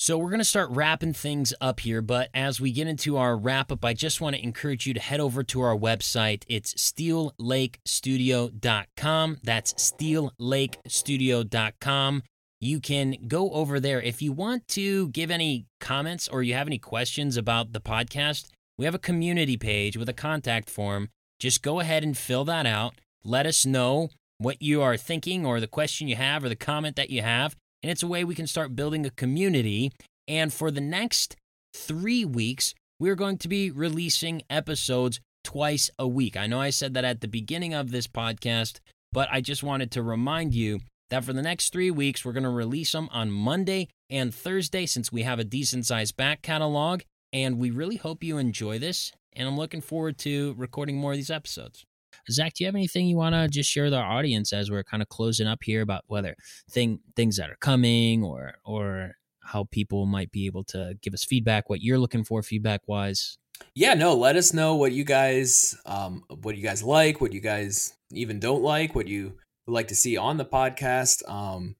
So we're going to start wrapping things up here, but as we get into our wrap up, I just want to encourage you to head over to our website. It's steellakestudio.com. That's steellakestudio.com. You can go over there if you want to give any comments or you have any questions about the podcast. We have a community page with a contact form. Just go ahead and fill that out. Let us know what you are thinking or the question you have or the comment that you have and it's a way we can start building a community. And for the next three weeks, we're going to be releasing episodes twice a week. I know I said that at the beginning of this podcast, but I just wanted to remind you that for the next three weeks, we're going to release them on Monday and Thursday since we have a decent sized back catalog. And we really hope you enjoy this. And I'm looking forward to recording more of these episodes. Zach, do you have anything you want to just share with our audience as we're kind of closing up here about whether thing things that are coming or or how people might be able to give us feedback, what you're looking for feedback wise? Yeah, no, let us know what you guys um what you guys like, what you guys even don't like, what you would like to see on the podcast. Um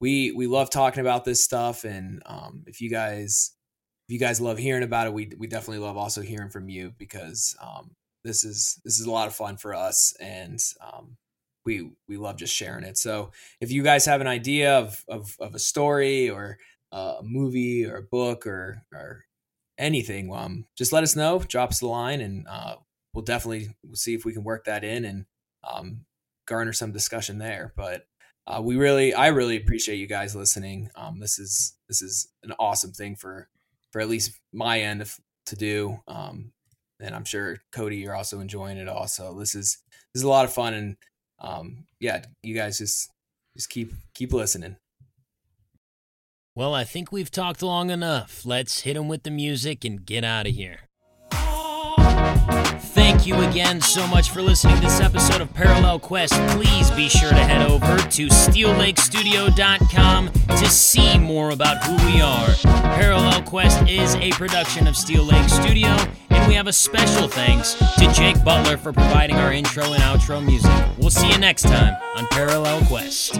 we we love talking about this stuff and um if you guys if you guys love hearing about it, we we definitely love also hearing from you because um this is this is a lot of fun for us and um we we love just sharing it. So if you guys have an idea of of, of a story or uh, a movie or a book or or anything, um, just let us know. Drop us a line, and uh, we'll definitely we'll see if we can work that in and um, garner some discussion there. But uh, we really, I really appreciate you guys listening. Um, this is this is an awesome thing for for at least my end of, to do. Um, and I'm sure Cody, you're also enjoying it. Also, this is this is a lot of fun, and um, yeah, you guys just just keep keep listening. Well, I think we've talked long enough. Let's hit them with the music and get out of here. Thank you again so much for listening to this episode of Parallel Quest. Please be sure to head over to steellakestudio.com to see more about who we are. Parallel Quest is a production of Steel Lake Studio, and we have a special thanks to Jake Butler for providing our intro and outro music. We'll see you next time on Parallel Quest.